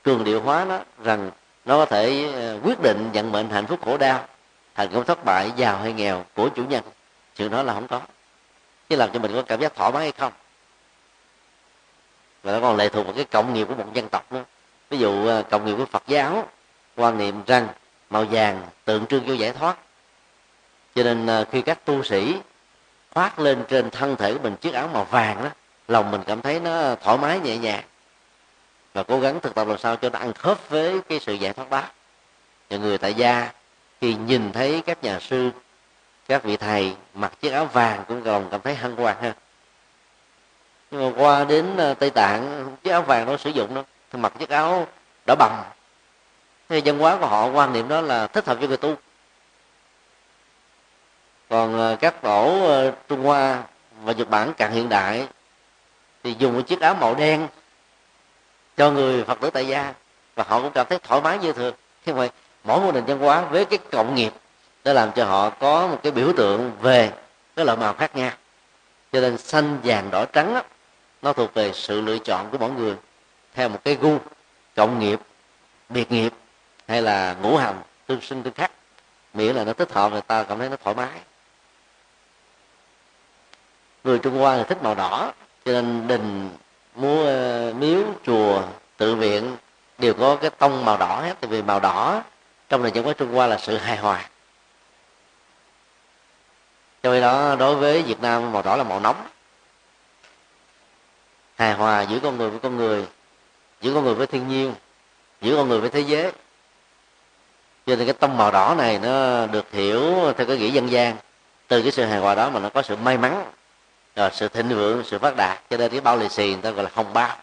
cường điệu hóa nó rằng nó có thể ờ, quyết định vận mệnh hạnh phúc khổ đau, thành công thất bại, giàu hay nghèo của chủ nhân. Chuyện đó là không có. Chứ làm cho mình có cảm giác thoải mái hay không? Và nó còn lệ thuộc vào cái cộng nghiệp của một dân tộc nữa. Ví dụ ờ, cộng nghiệp của phật giáo, quan niệm rằng màu vàng tượng trưng cho giải thoát. Cho nên khi các tu sĩ khoác lên trên thân thể của mình chiếc áo màu vàng đó lòng mình cảm thấy nó thoải mái, nhẹ nhàng. Và cố gắng thực tập làm sao cho nó ăn khớp với cái sự giải thoát đó. Và người tại gia khi nhìn thấy các nhà sư, các vị thầy mặc chiếc áo vàng cũng còn cảm thấy hân hoan ha. Nhưng mà qua đến ờ, tây tạng, chiếc áo vàng nó sử dụng đó, thì mặc chiếc áo đỏ bầm. Thế văn hóa của họ, quan niệm đó là thích hợp cho người tu. Còn ờ, các tổ ờ, trung hoa và nhật bản càng hiện đại thì dùng một chiếc áo màu đen cho người phật tử tại gia. Và họ cũng cảm thấy thoải mái như thường. Thế vậy mỗi một nền văn hóa với cái cộng nghiệp đã làm cho họ có một cái biểu tượng về cái loại màu khác nhau. Cho nên xanh vàng đỏ trắng đó, nó thuộc về sự lựa chọn của mỗi người theo một cái gu cộng nghiệp biệt nghiệp hay là ngũ hành tương sinh tương khắc. Miễn là nó thích hợp người ta cảm thấy nó thoải mái. Người trung hoa thì thích màu đỏ cho nên đình, múa ờ, miếu, chùa, tự viện đều có cái tông màu đỏ hết. Tại vì màu đỏ trong nền văn hóa trung hoa là sự hài hòa. Cho nên đó, đối với việt nam, màu đỏ là màu nóng. Hài hòa giữa con người với con người, giữa con người với thiên nhiên, giữa con người với thế giới. Cho nên cái tông màu đỏ này nó được hiểu theo cái nghĩa dân gian. Từ cái sự hài hòa đó mà nó có sự may mắn rồi sự thịnh vượng, sự phát đạt, cho nên cái bao lì xì người ta gọi là hồng bao.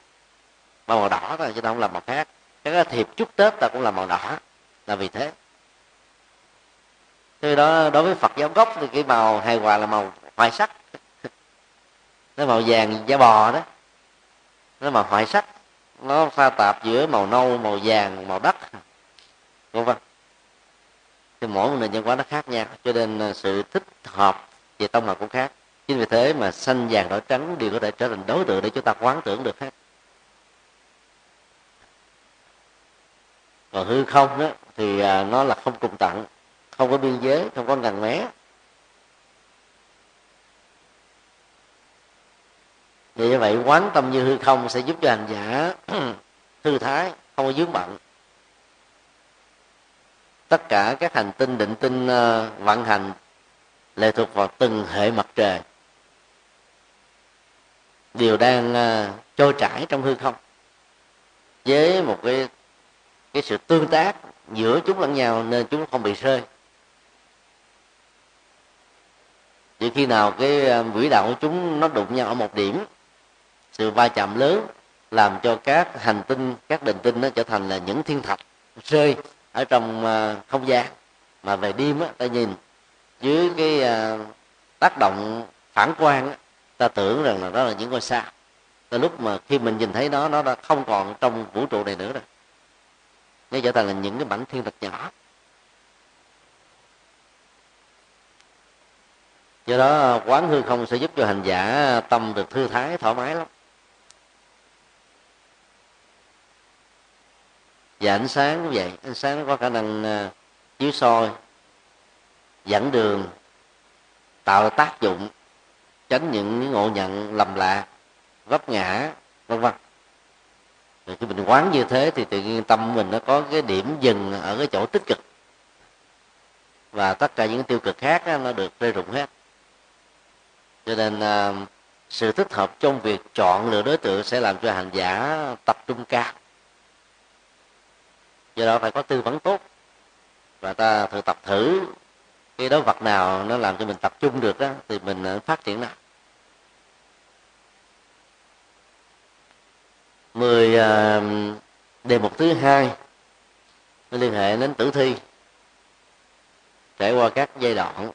Bao màu đỏ thôi, chứ không làm màu khác. Cái thiệp chúc tết ta cũng là màu đỏ, là vì thế. Thế đó đối với Phật giáo gốc thì cái màu hài hòa là màu hoại sắc. Nó màu vàng da bò đó. Nó màu hoại sắc. Nó pha tạp giữa màu nâu, màu vàng, màu đất. Vân vân thì mỗi một nền văn hóa nó khác nhau, cho nên à, sự thích hợp về tông màu cũng khác chính vì thế mà xanh vàng đỏ trắng đều có thể trở thành đối tượng để chúng ta quán tưởng được hết. Còn hư không đó thì à, nó là không cùng tận không có biên giới, không có ngần mé. Vì vậy, quán tâm như hư không sẽ giúp cho hành giả thư thái, không có dướng bận. Tất cả các hành tinh định tinh ờ, vận hành lệ thuộc vào từng hệ mặt trời đều đang à, trôi trải trong hư không. Với một cái cái sự tương tác giữa chúng lẫn nhau nên chúng không bị rơi. Chỉ khi nào cái à, quỹ đạo của chúng nó đụng nhau ở một điểm sự va chạm lớn làm cho các hành tinh các định tinh nó trở thành là những thiên thạch rơi ở trong à, không gian. Mà về đêm á ta nhìn dưới cái tác động phản quang á, ta tưởng rằng là đó là những ngôi sao. Là lúc mà khi mình nhìn thấy nó nó đã không còn trong vũ trụ này nữa rồi. Nó trở thành là những cái mảnh thiên thạch nhỏ. Do đó, quán hư không sẽ giúp cho hành giả tâm được thư thái, thoải mái lắm. Và ánh sáng cũng vậy. Ánh sáng nó có khả năng à, chiếu soi, dẫn đường, tạo tác dụng tránh những ngộ nhận lầm lạc vấp ngã vân vân. Rồi khi mình quán như thế thì tự nhiên tâm mình nó có cái điểm dừng ở cái chỗ tích cực. Và tất cả những tiêu cực khác đó, nó được rơi rụng hết. Cho nên à, sự thích hợp trong việc chọn lựa đối tượng sẽ làm cho hành giả tập trung cao. Do đó phải có tư vấn tốt. Và ta thực tập thử cái đối vật nào nó làm cho mình tập trung được đó thì mình ờ, phát triển nào mười à, đề mục thứ hai nó liên hệ đến tử thi trải qua các giai đoạn.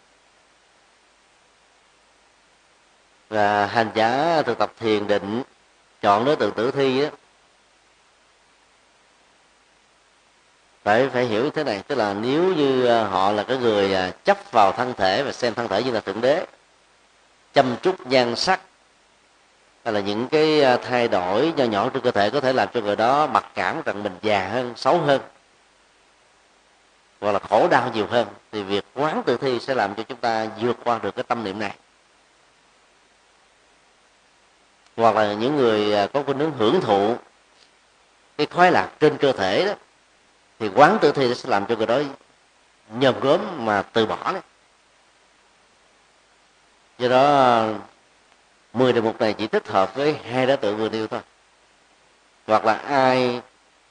Và hành giả thực tập thiền định chọn đối tượng tử thi đó, phải phải hiểu thế này, tức là nếu như à, họ là cái người à, chấp vào thân thể và xem thân thể như là thượng đế, chăm chút nhan sắc, hay là những cái à, thay đổi nho nhỏ trên cơ thể có thể làm cho người đó mặc cảm rằng mình già hơn, xấu hơn, hoặc là khổ đau nhiều hơn, thì việc quán tự thi sẽ làm cho chúng ta vượt qua được cái tâm niệm này. Hoặc là những người có khuynh hướng hưởng thụ cái khoái lạc trên cơ thể đó thì quán tử thi sẽ làm cho người đó nhầm gớm mà từ bỏ đấy. Do đó 10 đề mục này chỉ thích hợp với hai đối tượng vừa nêu thôi. Hoặc là ai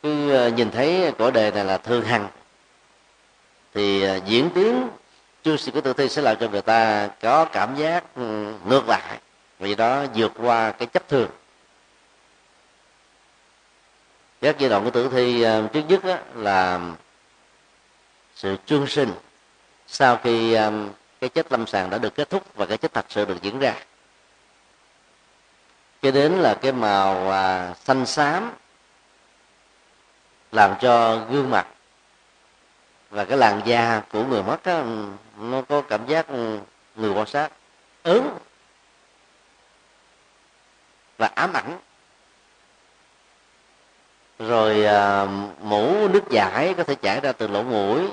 cứ ờ, nhìn thấy cõi đề này là thường hằng, thì ờ, diễn tiến chương sự của tử thi sẽ làm cho người ta có cảm giác ừ, ngược lại. Vì đó vượt qua cái chấp thường các giai đoạn của tử thi ờ, trước nhất đó là sự trương sinh sau khi ờ, cái chết lâm sàng đã được kết thúc và cái chết thật sự được diễn ra. Cho đến là cái màu à, xanh xám làm cho gương mặt và cái làn da của người mất đó, nó có cảm giác ừ, người quan sát ớn và ám ảnh rồi à, mũ nước giải có thể chảy ra từ lỗ mũi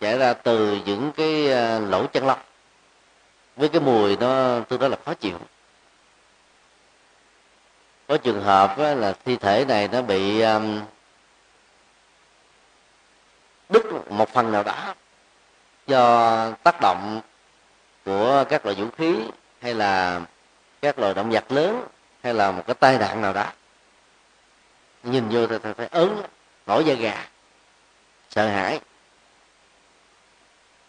chảy ra từ những cái à, lỗ chân lông. Với cái mùi nó tương đối là khó chịu. Có trường hợp là thi thể này nó bị um, đứt một phần nào đó do tác động của các loại vũ khí hay là các loài động vật lớn hay là một cái tai nạn nào đó nhìn vô thì phải ớn nổi da gà. Sợ hãi.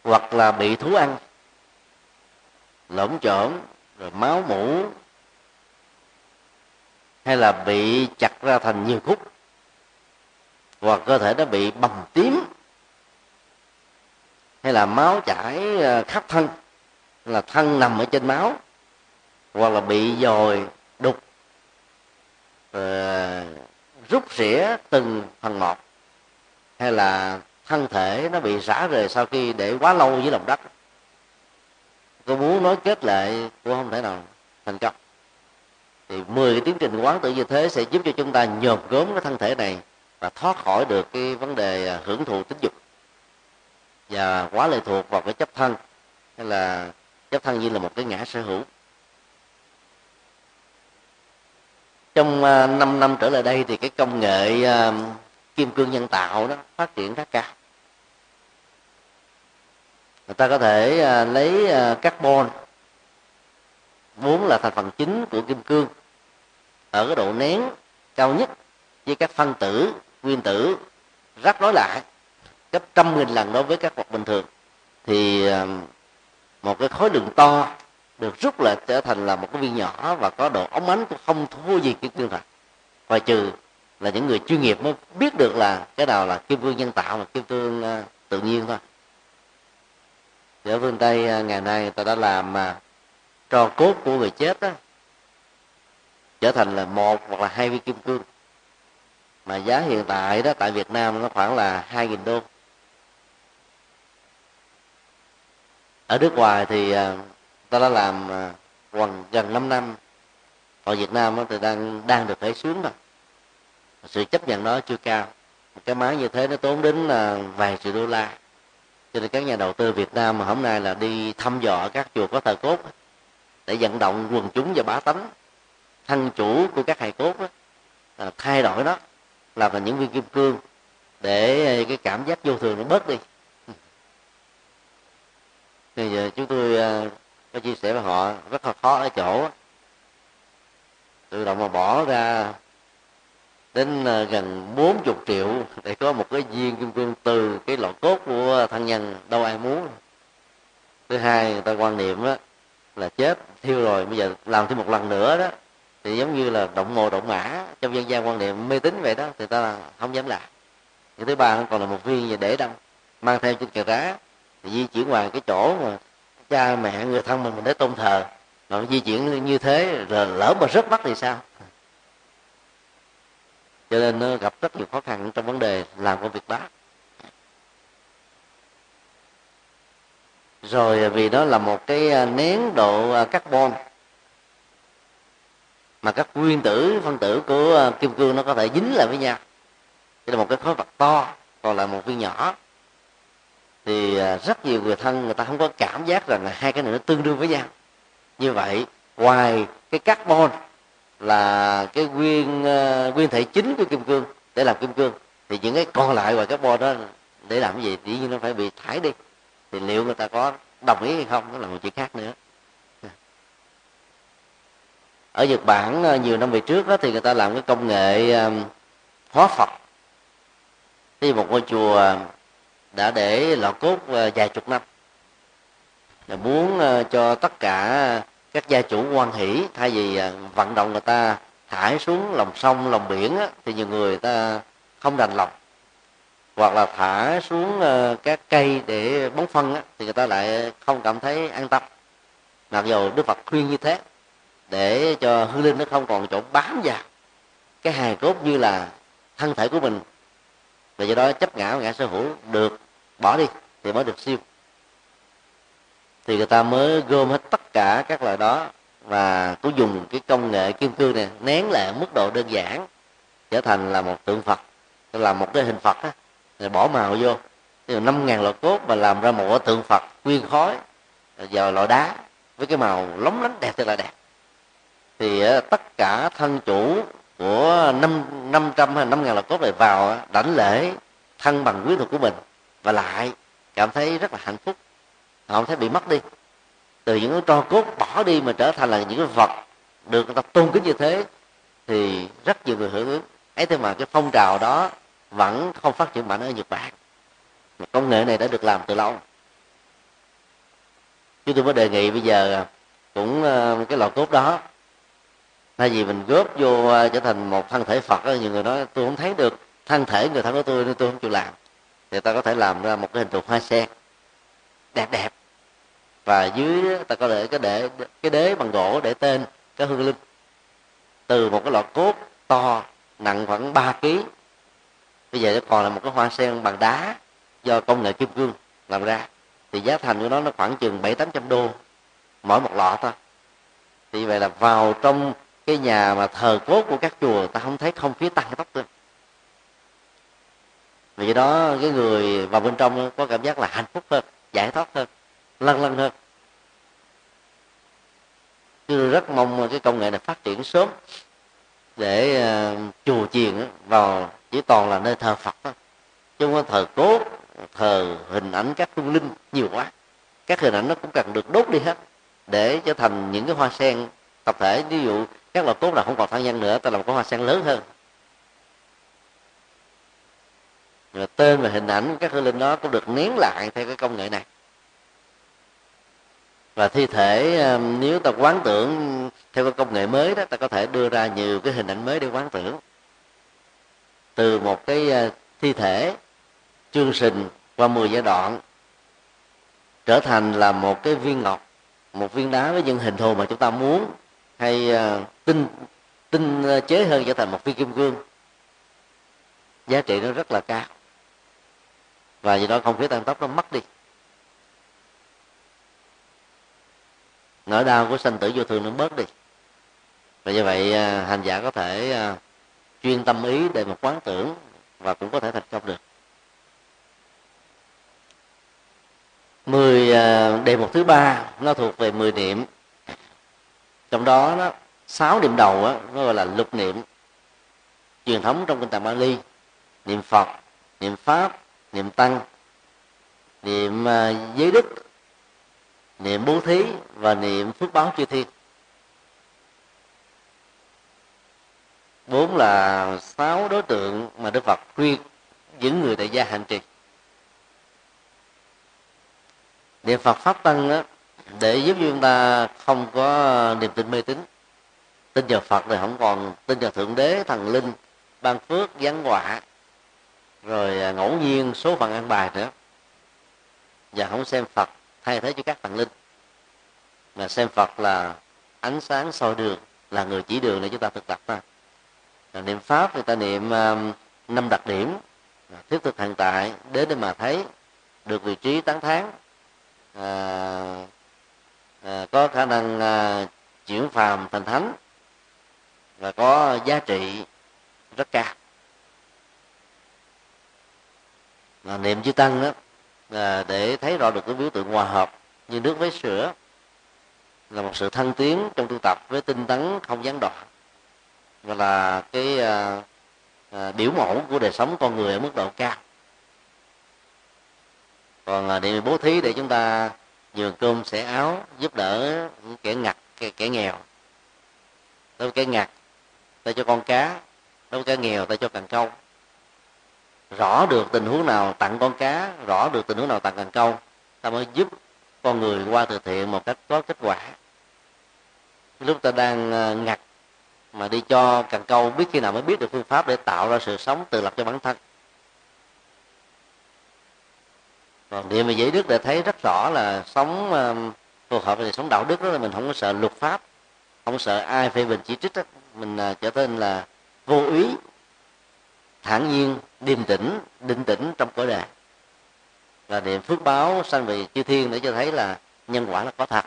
Hoặc là bị thú ăn. Lỗm chởm rồi máu mũ hay là bị chặt ra thành nhiều khúc. Hoặc cơ thể nó bị bầm tím. Hay là máu chảy ờ, khắp thân. Là thân nằm ở trên máu. Hoặc là bị dồi đục rút rỉa từng phần một, hay là thân thể nó bị rã rời sau khi để quá lâu dưới lòng đất. Có muốn nói kết lại cũng không thể nào thành công. Thì 10 cái tiến trình quán tự như thế sẽ giúp cho chúng ta nhòm gốm cái thân thể này và thoát khỏi được cái vấn đề à, hưởng thụ tính dục và quá lệ thuộc vào cái chấp thân, hay là chấp thân như là một cái ngã sở hữu. Trong ờ, 5 năm trở lại đây thì cái công nghệ ờ, kim cương nhân tạo đó phát triển rất cao. Người ta có thể ờ, lấy carbon, vốn là thành phần chính của kim cương, ở cái độ nén cao nhất với các phân tử, nguyên tử rắc rối lại, gấp trăm nghìn lần đối với các vật bình thường. Thì một cái khối lượng to được rút lại trở thành là một cái viên nhỏ và có độ ống ánh cũng không thua gì kim cương thật ngoài trừ là những người chuyên nghiệp mới biết được là cái nào là kim cương nhân tạo và kim cương à, tự nhiên thôi. Thì ở phương tây à, ngày nay người ta đã làm mà trò cốt của người chết đó trở thành là một hoặc là hai viên kim cương. Mà giá hiện tại đó tại Việt Nam nó khoảng là hai nghìn đô. Ở nước ngoài thì à, ta đã làm à, gần gần 5 năm. Ở Việt Nam thì đang đang được khởi xuống rồi. Sự chấp nhận đó chưa cao. Cái máy như thế nó tốn đến là vài triệu đô la. Cho nên các nhà đầu tư Việt Nam mà hôm nay là đi thăm dò các chùa có thờ cốt để vận động quần chúng và bá tánh thân chủ của các hài cốt đó, thay đổi nó làm thành những viên kim cương để à, cái cảm giác vô thường nó bớt đi. Bây giờ chúng tôi à, có chia sẻ với họ, rất là khó ở chỗ tự động mà bỏ ra đến ờ, gần 40 triệu để có một cái viên kim cương từ cái lọ cốt của thân nhân đâu ai muốn. Thứ hai, người ta quan niệm đó là chết, thiêu rồi, bây giờ làm thêm một lần nữa đó, thì giống như là động mồ động mã, trong dân gian quan niệm mê tín vậy đó, thì ta là không dám làm. Cái thứ ba, còn là một viên gì để đâu mang theo trên cà rá, thì di chuyển ngoài cái chỗ mà cha mẹ người thân mình mình để tôn thờ. Mà di chuyển như thế, rồi lỡ mà rớt mắt thì sao? Cho nên nó gặp rất nhiều khó khăn trong vấn đề làm công việc đó. Rồi vì đó là một cái à, nén độ à, carbon, mà các nguyên tử, phân tử của à, kim cương nó có thể dính lại với nhau. Đây là một cái khối vật to, còn là một viên nhỏ thì à, rất nhiều người thân người ta không có cảm giác rằng là hai cái này nó tương đương với nhau. Như vậy ngoài cái carbon là cái nguyên à, nguyên thể chính của kim cương để làm kim cương thì những cái còn lại ngoài carbon đó để làm cái gì? Dĩ nhiên nó phải bị thải đi. Thì liệu người ta có đồng ý hay không? Đó là một chuyện khác nữa. Ở Nhật Bản à, nhiều năm về trước đó, thì người ta làm cái công nghệ hóa Phật. Thì một ngôi chùa đã để lọ cốt ờ, vài chục năm. Là muốn ờ, cho tất cả các gia chủ quan hỷ thay vì ờ, vận động người ta thải xuống lòng sông lòng biển á, thì nhiều người ta không đành lòng. Hoặc là thả xuống các cây để bón phân á, thì người ta lại không cảm thấy an tâm. Mặc dù đức phật khuyên như thế để cho hương linh nó không còn chỗ bám vào. Cái hài cốt như là thân thể của mình. Và do đó chấp ngã ngã sở hữu được bỏ đi thì mới được siêu. Thì người ta mới gom hết tất cả các loại đó và cũng dùng cái công nghệ kim cương này nén lại mức độ đơn giản, trở thành là một tượng phật, là một cái hình phật á. Rồi bỏ màu vô. Năm ngàn loại cốt mà làm ra một tượng phật nguyên khói vào loại đá với cái màu lóng lánh đẹp thật là đẹp. Thì ờ, tất cả thân chủ của năm năm trăm hay năm ngàn loại cốt này vào đảnh lễ thân bằng quý thuộc của mình và lại cảm thấy rất là hạnh phúc. Họ không thấy bị mất đi. Từ những cái tro cốt bỏ đi mà trở thành là những cái vật được người ta tôn kính như thế, thì rất nhiều người hưởng ứng. Ấy thế mà cái phong trào đó vẫn không phát triển mạnh ở Nhật Bản. Công nghệ này đã được làm từ lâu. Chúng tôi mới đề nghị bây giờ cũng ờ, cái lò cốt đó, thay vì mình góp vô ờ, trở thành một thân thể Phật nhiều người nói, tôi không thấy được thân thể người thân của tôi nên tôi không chịu làm thì ta có thể làm ra một cái hình thù hoa sen. Đẹp đẹp. Và dưới ta có thể, cái để, cái đế bằng gỗ để tên cái hương linh. Từ một cái lọ cốt to, nặng khoảng 3 kg bây giờ nó còn là một cái hoa sen bằng đá do công nghệ kim cương làm ra. Thì giá thành của nó nó khoảng chừng bảy tám trăm đô mỗi một lọ thôi. Thì vậy là vào trong cái nhà mà thờ cốt của các chùa, ta không thấy không khí tăng tốc lên vì đó, cái người vào bên trong có cảm giác là hạnh phúc hơn, giải thoát hơn lân lân hơn. Tôi rất mong cái công nghệ này phát triển sớm để ờ, chùa chiền vào chỉ toàn là nơi thờ phật thôi. Chứ không có thờ cốt thờ hình ảnh các hương linh nhiều quá. Các hình ảnh nó cũng cần được đốt đi hết để trở thành những cái hoa sen tập thể. Ví dụ các loại cốt là không còn thân nhân nữa ta làm có hoa sen lớn hơn. Rồi tên và hình ảnh các hương linh đó cũng được nén lại theo cái công nghệ này. Và thi thể um, nếu ta quán tưởng theo cái công nghệ mới đó, ta có thể đưa ra nhiều cái hình ảnh mới để quán tưởng. Từ một cái uh, thi thể chương trình qua 10 giai đoạn, trở thành là một cái viên ngọc, một viên đá với những hình thù mà chúng ta muốn, hay uh, tinh tinh uh, chế hơn trở thành một viên kim cương. Giá trị nó rất là cao và do đó không khí tăng tốc nó mất đi. Nỗi đau của sanh tử vô thường nó bớt đi. Và như vậy à, hành giả có thể à, chuyên tâm ý để mà quán tưởng và cũng có thể thành công được. Mười à, đề mục thứ ba, nó thuộc về mười niệm. Trong đó nó, sáu niệm đầu đó nó gọi là lục niệm. Truyền thống trong kinh tạng Bali niệm Phật, niệm Pháp niệm Tăng niệm à, giới đức niệm bố thí và niệm phước báo chư thiên. Bốn là sáu đối tượng mà đức phật khuyên những người tại gia hành trì. Niệm phật pháp tăng đó, để giúp chúng ta không có niềm tin mê tín tin vào phật thì không còn tin vào thượng đế thần linh ban phước giáng họa rồi à, ngẫu nhiên số phận ăn bài nữa. Và không xem phật thay thế cho các thần linh. Mà xem phật là ánh sáng soi đường là người chỉ đường để chúng ta thực tập thôi. Niệm pháp người ta niệm um, năm đặc điểm. Thiết thực hiện tại đến để mà thấy được vị trí tán thán. À, à, có khả năng à, chuyển phàm thành thánh. Và có giá trị rất cao. À, niệm chư tăng đó là để thấy rõ được cái biểu tượng hòa hợp như nước với sữa là một sự thăng tiến trong tu tập với tinh tấn không gián đoạn. Và là cái à, à, biểu mẫu của đời sống con người ở mức độ cao. Còn à, niệm bố thí để chúng ta nhường cơm sẻ áo giúp đỡ kẻ ngặt kẻ, kẻ nghèo. Đối với kẻ ngặt ta cho con cá đối với kẻ nghèo ta cho cần câu rõ được tình huống nào tặng con cá, rõ được tình huống nào tặng cần câu, ta mới giúp con người qua từ thiện một cách có kết quả lúc ta đang à, ngặt mà đi cho cần câu, biết khi nào mới biết được phương pháp để tạo ra sự sống tự lập cho bản thân còn niệm về giới đức để thấy rất rõ là sống à, phù hợp với sống đạo đức đó là mình không có sợ luật pháp, không sợ ai phê bình chỉ trích đó. mình à, trở nên là vô ý, thản nhiên điềm tĩnh định tĩnh trong cõi đề và niệm phước báo sanh về chư thiên để cho thấy là nhân quả là có thật.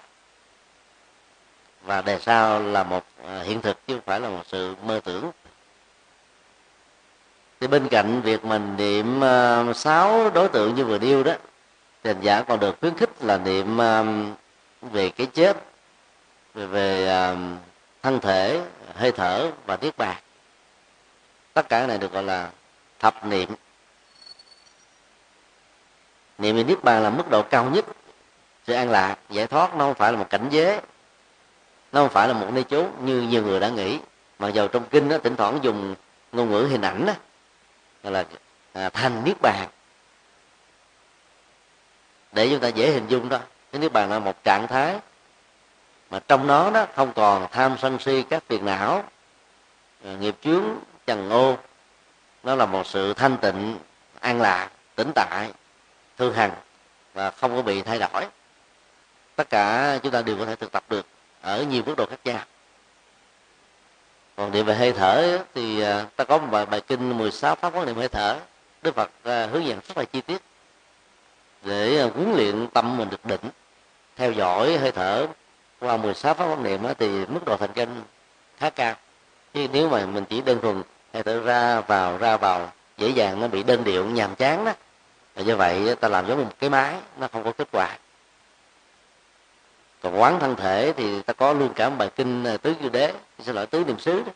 Và đề sau là một à, hiện thực chứ không phải là một sự mơ tưởng. Thì bên cạnh việc mình niệm à, sáu đối tượng như vừa nêu đó thì hành giả còn được khuyến khích là niệm à, về cái chết về, về thân thể hơi thở và niết bàn. Tất cả này được gọi là thập niệm. Niệm về niết bàn là mức độ cao nhất. Sự an lạc giải thoát nó không phải là một cảnh giới. Nó không phải là một nơi chốn như nhiều người đã nghĩ. Mà dầu trong kinh đó, thỉnh thoảng dùng ngôn ngữ hình ảnh đó, là à, thành niết bàn. Để chúng ta dễ hình dung đó cái niết bàn là một trạng thái mà trong nó đó không còn tham sân si các phiền não à, nghiệp chướng trần ô nó là một sự thanh tịnh an lạc tĩnh tại thương hằng và không có bị thay đổi. Tất cả chúng ta đều có thể thực tập được ở nhiều mức độ khác nhau. Còn niệm về hơi thở thì à, ta có một bài, bài kinh 16 pháp quán niệm hơi thở. Đức phật à, hướng dẫn rất là chi tiết để à, huấn luyện tâm mình được định theo dõi hơi thở. Qua 16 pháp quán niệm thì mức độ thành công khá cao. Chứ nếu mà mình chỉ đơn thuần hay tự ra vào ra vào dễ dàng nó bị đơn điệu nhàm chán đó. Và do vậy ta làm giống một cái máy nó không có kết quả. Còn quán thân thể thì ta có luôn cả một bài kinh à, tứ như đế xin lỗi tứ niệm xứ đó.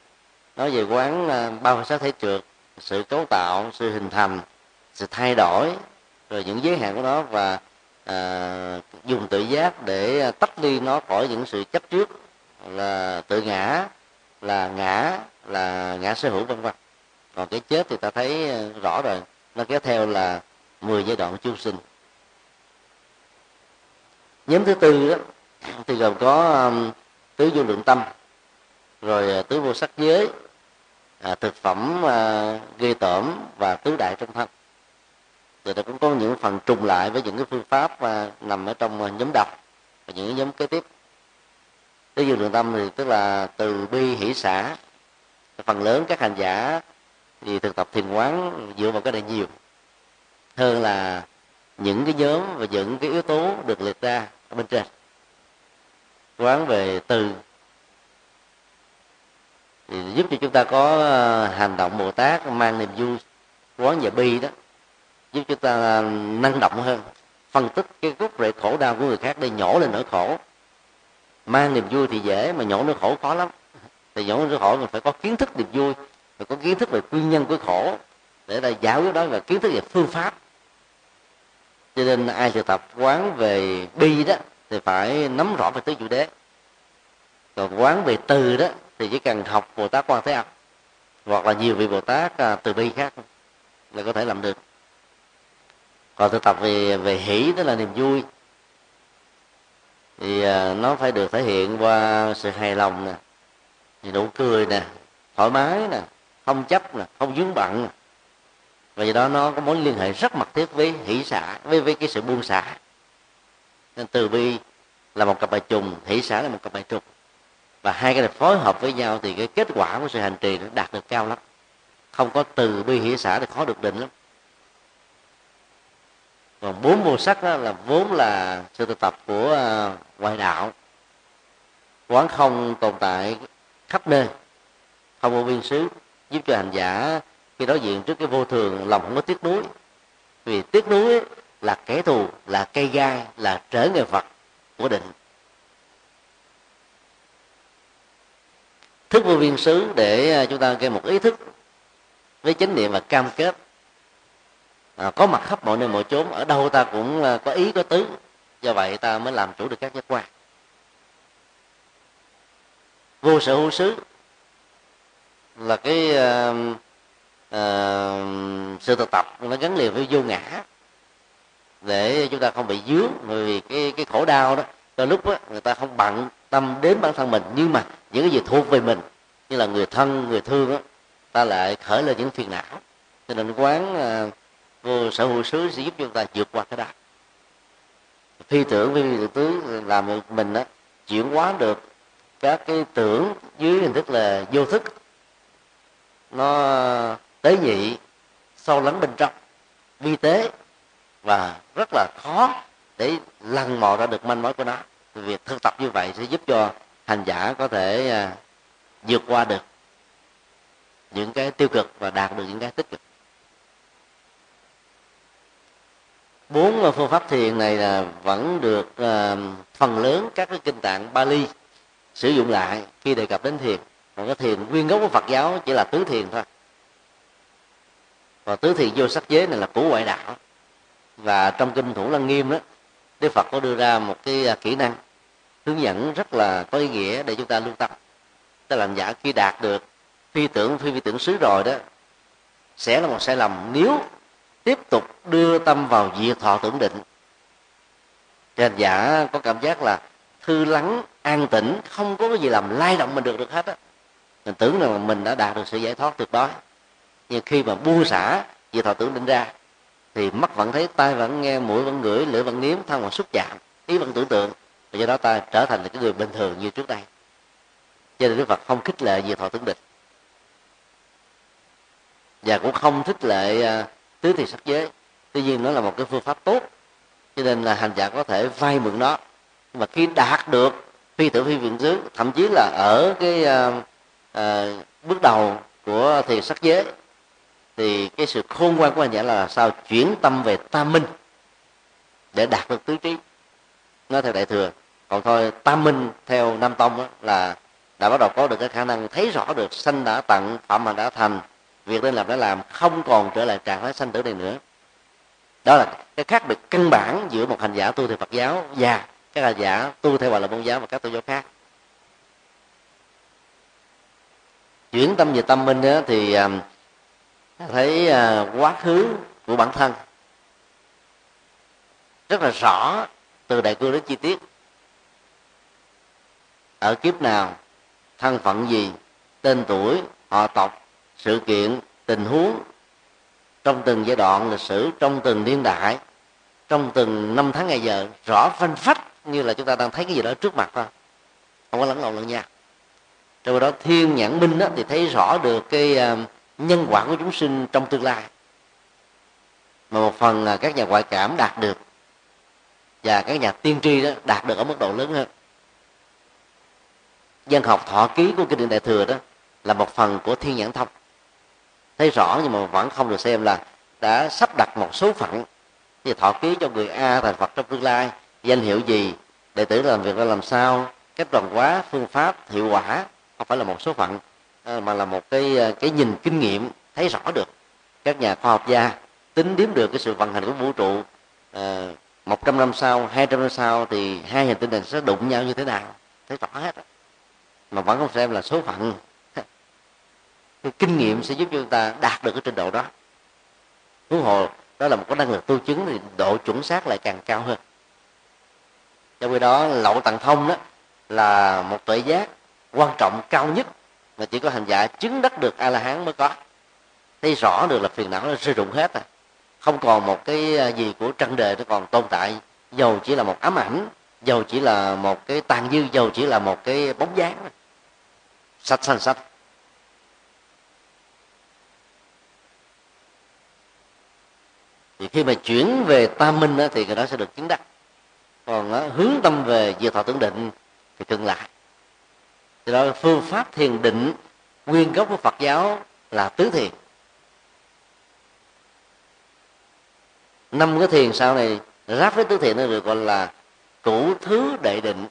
Nói về quán à, bao sát thể trượt sự cấu tạo sự hình thành sự thay đổi rồi những giới hạn của nó và à, dùng tự giác để à, tách ly nó khỏi những sự chấp trước là tự ngã là ngã là ngã sở hữu vân vân. Còn cái chết thì ta thấy ờ, rõ rồi. Nó kéo theo là 10 giai đoạn chiêu sinh. Nhóm thứ tư đó thì gồm có tứ vô lượng tâm rồi ờ, tứ vô sắc giới à, thực phẩm à, ghê tởm và tứ đại trong thân. Thì nó cũng có những phần trùng lại với những cái phương pháp à, nằm ở trong nhóm đầu và những nhóm kế tiếp tứ dương lượng tâm thì tức là từ bi hỷ xã phần lớn các hành giả thì thực tập thiền quán dựa vào cái này nhiều hơn là những cái nhóm và những cái yếu tố được liệt ra ở bên trên. Quán về từ thì giúp cho chúng ta có ờ, hành động bồ tát, mang niềm vui, quán về bi đó, giúp chúng ta ờ, năng động hơn, phân tích cái gốc rễ khổ đau của người khác để nhổ lên nỗi khổ mang niềm vui thì dễ mà nhổ nỗi khổ khó lắm. Thì nhổ nỗi khổ mình phải có kiến thức niềm vui, phải có kiến thức về nguyên nhân của khổ để là giải quyết đó là kiến thức về phương pháp. Cho nên ai thực tập quán về bi đó thì phải nắm rõ về tứ chủ đế. Còn quán về từ đó thì chỉ cần học bồ tát quan thế âm hoặc là nhiều vị bồ tát à, từ bi khác là có thể làm được. Còn thực tập về về hỷ đó là niềm vui thì à, nó phải được thể hiện qua sự hài lòng nè, thì nụ cười nè, thoải mái nè, không chấp nè, không dướng bận nè. Và do đó nó có mối liên hệ rất mật thiết với hỷ xả với với cái sự buông xả. Nên từ bi là một cặp bài trùng, hỷ xả là một cặp bài trùng. Và hai cái này phối hợp với nhau thì cái kết quả của sự hành trì nó đạt được cao lắm. Không có từ bi hỷ xả thì khó được định lắm còn bốn màu sắc đó là vốn là sự thực tập của à, ngoại đạo. Quán không tồn tại khắp nơi. Không vô biên xứ, giúp cho hành giả khi đối diện trước cái vô thường, lòng không có tiếc nuối. Vì tiếc nuối là kẻ thù, là cây gai, là trở ngại vật của định. Thức vô biên xứ để à, chúng ta gây một ý thức với chánh niệm và cam kết à, có mặt khắp mọi nơi mọi chốn ở đâu ta cũng à, có ý có tứ. Do vậy ta mới làm chủ được các giác quan. Vô sở hữu xứ là cái uh, uh, sự thực tập nó gắn liền với vô ngã. Để chúng ta không bị dướng bởi vì cái cái khổ đau đó. Đôi lúc đó, người ta không bận tâm đến bản thân mình nhưng mà những cái gì thuộc về mình như là người thân người thương đó, ta lại khởi lên những phiền não. Cho nên quán uh, vô sở hữu xứ sẽ giúp chúng ta vượt qua cái đó. Phi tưởng với phi tưởng tứ làm mình đó, chuyển hóa được các cái tưởng dưới hình thức là vô thức. Nó tế nhị sâu lắng bên trong vi tế và rất là khó để lăn mò ra được manh mối của nó. Việc thực tập như vậy sẽ giúp cho hành giả có thể à, vượt qua được những cái tiêu cực và đạt được những cái tích cực. Bốn ờ, phương pháp thiền này là vẫn được uh, phần lớn các cái kinh tạng Bali sử dụng lại khi đề cập đến thiền. Còn cái thiền nguyên gốc của Phật giáo chỉ là tứ thiền thôi. Và tứ thiền vô sắc giới này là của ngoại đạo. Và trong kinh thủ lăng nghiêm đó Đức Phật có đưa ra một cái ờ, kỹ năng hướng dẫn rất là có ý nghĩa để chúng ta lưu tâm. Ta làm giả khi đạt được phi tưởng phi vi tưởng xứ rồi đó sẽ là một sai lầm nếu tiếp tục đưa tâm vào diệt thọ tưởng định. Cho hành giả có cảm giác là thư lắng, an tĩnh, không có cái gì làm lay động mình được được hết á. Mình tưởng rằng mình đã đạt được sự giải thoát tuyệt đối. Nhưng khi mà buông xả diệt thọ tưởng định ra, thì mắt vẫn thấy, tai vẫn nghe, mũi vẫn ngửi, lưỡi vẫn nếm, thân vẫn xúc chạm, ý vẫn tưởng tượng. Và do đó ta trở thành là cái người bình thường như trước đây. Cho nên đức phật không khích lệ diệt thọ tưởng định. Và cũng không thích lệ à, tứ thiền sắc giới. Tuy nhiên nó là một cái phương pháp tốt cho nên là hành giả có thể vay mượn nó. Nhưng mà khi đạt được phi tử phi viện xứ thậm chí là ở cái uh, uh, bước đầu của thiền sắc giới thì cái sự khôn ngoan của hành giả là sao chuyển tâm về tam minh để đạt được tứ trí. Nói theo đại thừa còn thôi tam minh theo nam tông đó là đã bắt đầu có được cái khả năng thấy rõ được sanh đã tặng phạm mà đã thành việc nên làm đã làm không còn trở lại trạng thái sanh tử này nữa. Đó là cái khác biệt căn bản giữa một hành giả tu theo Phật giáo và các hành giả tu theo Hòa là Môn giáo và các tôn giáo khác. Chuyển tâm về tâm minh đó, thì à, thấy à, quá khứ của bản thân rất là rõ từ đại cương đến chi tiết. Ở kiếp nào thân phận gì tên tuổi họ tộc sự kiện tình huống trong từng giai đoạn lịch sử trong từng niên đại trong từng năm tháng ngày giờ rõ phanh phách như là chúng ta đang thấy cái gì đó trước mặt thôi. Không có lẫn lộn lẫn nhau. Trong đó thiên nhãn minh đó, thì thấy rõ được cái ờ, nhân quả của chúng sinh trong tương lai. Mà một phần là các nhà ngoại cảm đạt được và các nhà tiên tri đó đạt được ở mức độ lớn hơn. Dân học thọ ký của kinh điển đại thừa đó là một phần của thiên nhãn thông thấy rõ nhưng mà vẫn không được xem là đã sắp đặt một số phận. Thì thọ ký cho người a thành phật trong tương lai. Danh hiệu gì? Đệ tử làm việc ra làm sao? Cách đoàn hóa phương pháp hiệu quả không phải là một số phận à, mà là một cái à, cái nhìn kinh nghiệm thấy rõ được. Các nhà khoa học gia tính điếm được cái sự vận hành của vũ trụ à, một trăm năm sau hai trăm năm sau thì hai hành tinh này sẽ đụng nhau như thế nào? Thấy rõ hết mà vẫn không xem là số phận cái kinh nghiệm sẽ giúp cho chúng ta đạt được cái trình độ đó. Huống hồ, đó là một cái năng lực tu chứng thì độ chuẩn xác lại càng cao hơn. Trong khi đó, lậu tặng thông đó là một tuệ giác quan trọng cao nhất mà chỉ có hành giả chứng đắc được a la hán mới có. Thấy rõ được là phiền não nó rơi rụng hết à. Không còn một cái à, gì của trần đề nó còn tồn tại. Dầu chỉ là một ám ảnh, dầu chỉ là một cái tàn dư, dầu chỉ là một cái bóng dáng. Sạch xanh sạch. Thì khi mà chuyển về tam minh đó, thì cái đó sẽ được chứng đắc. Còn đó, hướng tâm về diệt thọ tưởng định thì tương lại thì đó phương pháp thiền định nguyên gốc của phật giáo là tứ thiền. Năm cái thiền sau này ráp với tứ thiền nó được gọi là cửu thứ đệ định.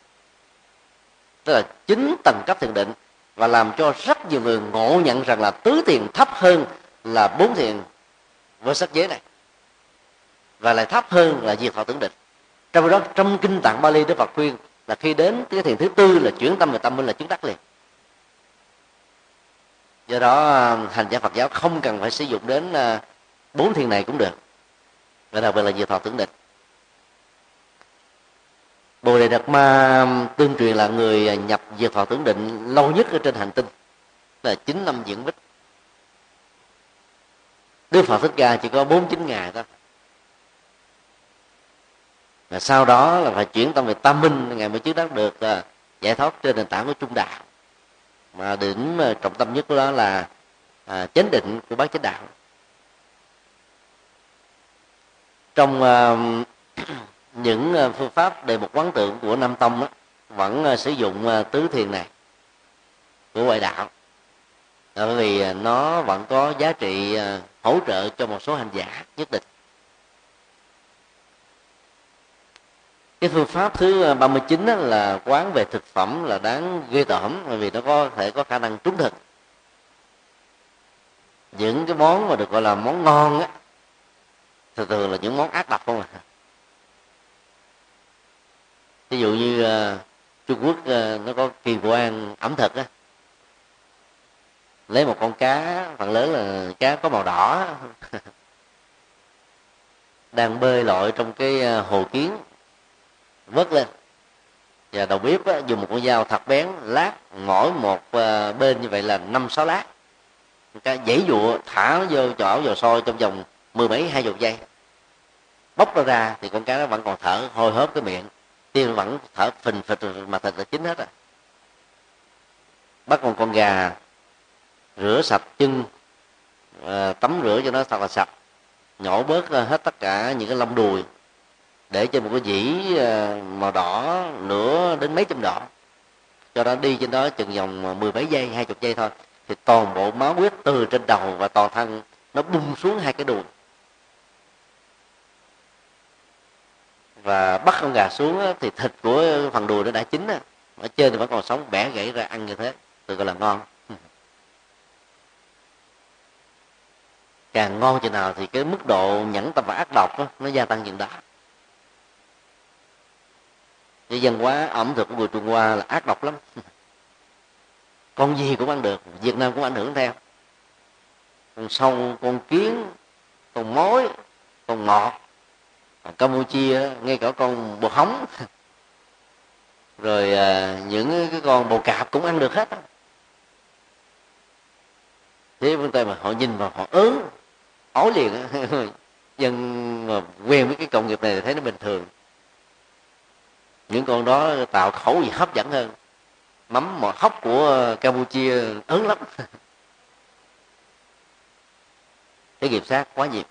Tức là chín tầng cấp thiền định và làm cho rất nhiều người ngộ nhận rằng là tứ thiền thấp hơn là bốn thiền với sắc giới này và lại thấp hơn là diệt thọ tưởng định. Trong đó, trong kinh tạng Bali Đức Phật khuyên là khi đến cái thiền thứ tư là chuyển tâm về tâm minh là chứng đắc liền. Do đó à, hành giả Phật giáo không cần phải sử dụng đến à, bốn thiền này cũng được. Và đặc biệt là diệt thọ tưởng định. Bồ Đề Đạt Ma tương truyền là người à, nhập diệt thọ tưởng định lâu nhất ở trên hành tinh, là chín năm diễn bích. Đức Phật Thích Ca chỉ có bốn chín ngày thôi và sau đó là phải chuyển tâm về tam minh ngày mới chứng đắc được à, giải thoát trên nền tảng của trung đạo. Mà đỉnh à, trọng tâm nhất của đó là à, chánh định của bác chánh đạo. Trong à, những à, phương pháp đề một quán tượng của nam tông đó, vẫn sử dụng tứ thiền này của ngoại đạo. Bởi vì nó vẫn có giá trị hỗ trợ cho một số hành giả nhất định. Cái phương pháp thứ ờ, 39 đó là quán về thực phẩm là đáng ghê tởm bởi vì nó có thể có khả năng trúng thực. Những cái món mà được gọi là món ngon á thường thường là những món ác độc không à. Ví dụ như uh, trung quốc uh, nó có kỳ quan ẩm thực á. Lấy một con cá phần lớn là cá có màu đỏ đang bơi lội trong cái hồ kiến vớt lên. Và đầu bếp á, dùng một con dao thật bén lát mỗi một ờ, bên như vậy là năm sáu lát. Cái dãy dụa thả nó vô chỗ vào sôi trong vòng mười mấy hai chục giây. Bóc nó ra thì con cá nó vẫn còn thở hôi hớp cái miệng. Tiên vẫn thở phình phịch mà thịt là chín hết rồi bắt một con gà rửa sạch chân ờ, tắm rửa cho nó thật là sạch. Nhổ bớt ờ, hết tất cả những cái lông đùi để trên một cái dĩ ờ, màu đỏ nửa đến mấy trăm đỏ, cho nó đi trên đó chừng vòng ờ, mười mấy giây hai chục giây thôi thì toàn bộ máu huyết từ trên đầu và toàn thân nó bung xuống hai cái đùi. Và bắt con gà xuống thì thịt của phần đùi nó đã chín ở trên thì vẫn còn sống bẻ gãy ra ăn như thế tôi gọi là ngon. Càng ngon chừng nào thì cái mức độ nhẫn tâm và ác độc đó, nó gia tăng chừng đó cái văn hóa ẩm thực của người trung hoa là ác độc lắm. Con gì cũng ăn được, việt nam cũng ảnh hưởng theo. Con sâu, con kiến, con mối, con ngọt. Ở campuchia, ngay cả con bồ hóng. Rồi à, những cái con bồ cạp cũng ăn được hết. Thế phương tây mà họ nhìn vào họ ớn ối liền dân mà quen với cái công nghiệp này thì thấy nó bình thường những con đó tạo khẩu gì hấp dẫn hơn. Mắm mọt hóc của campuchia ớn lắm. Cái nghiệp sát quá nhiều.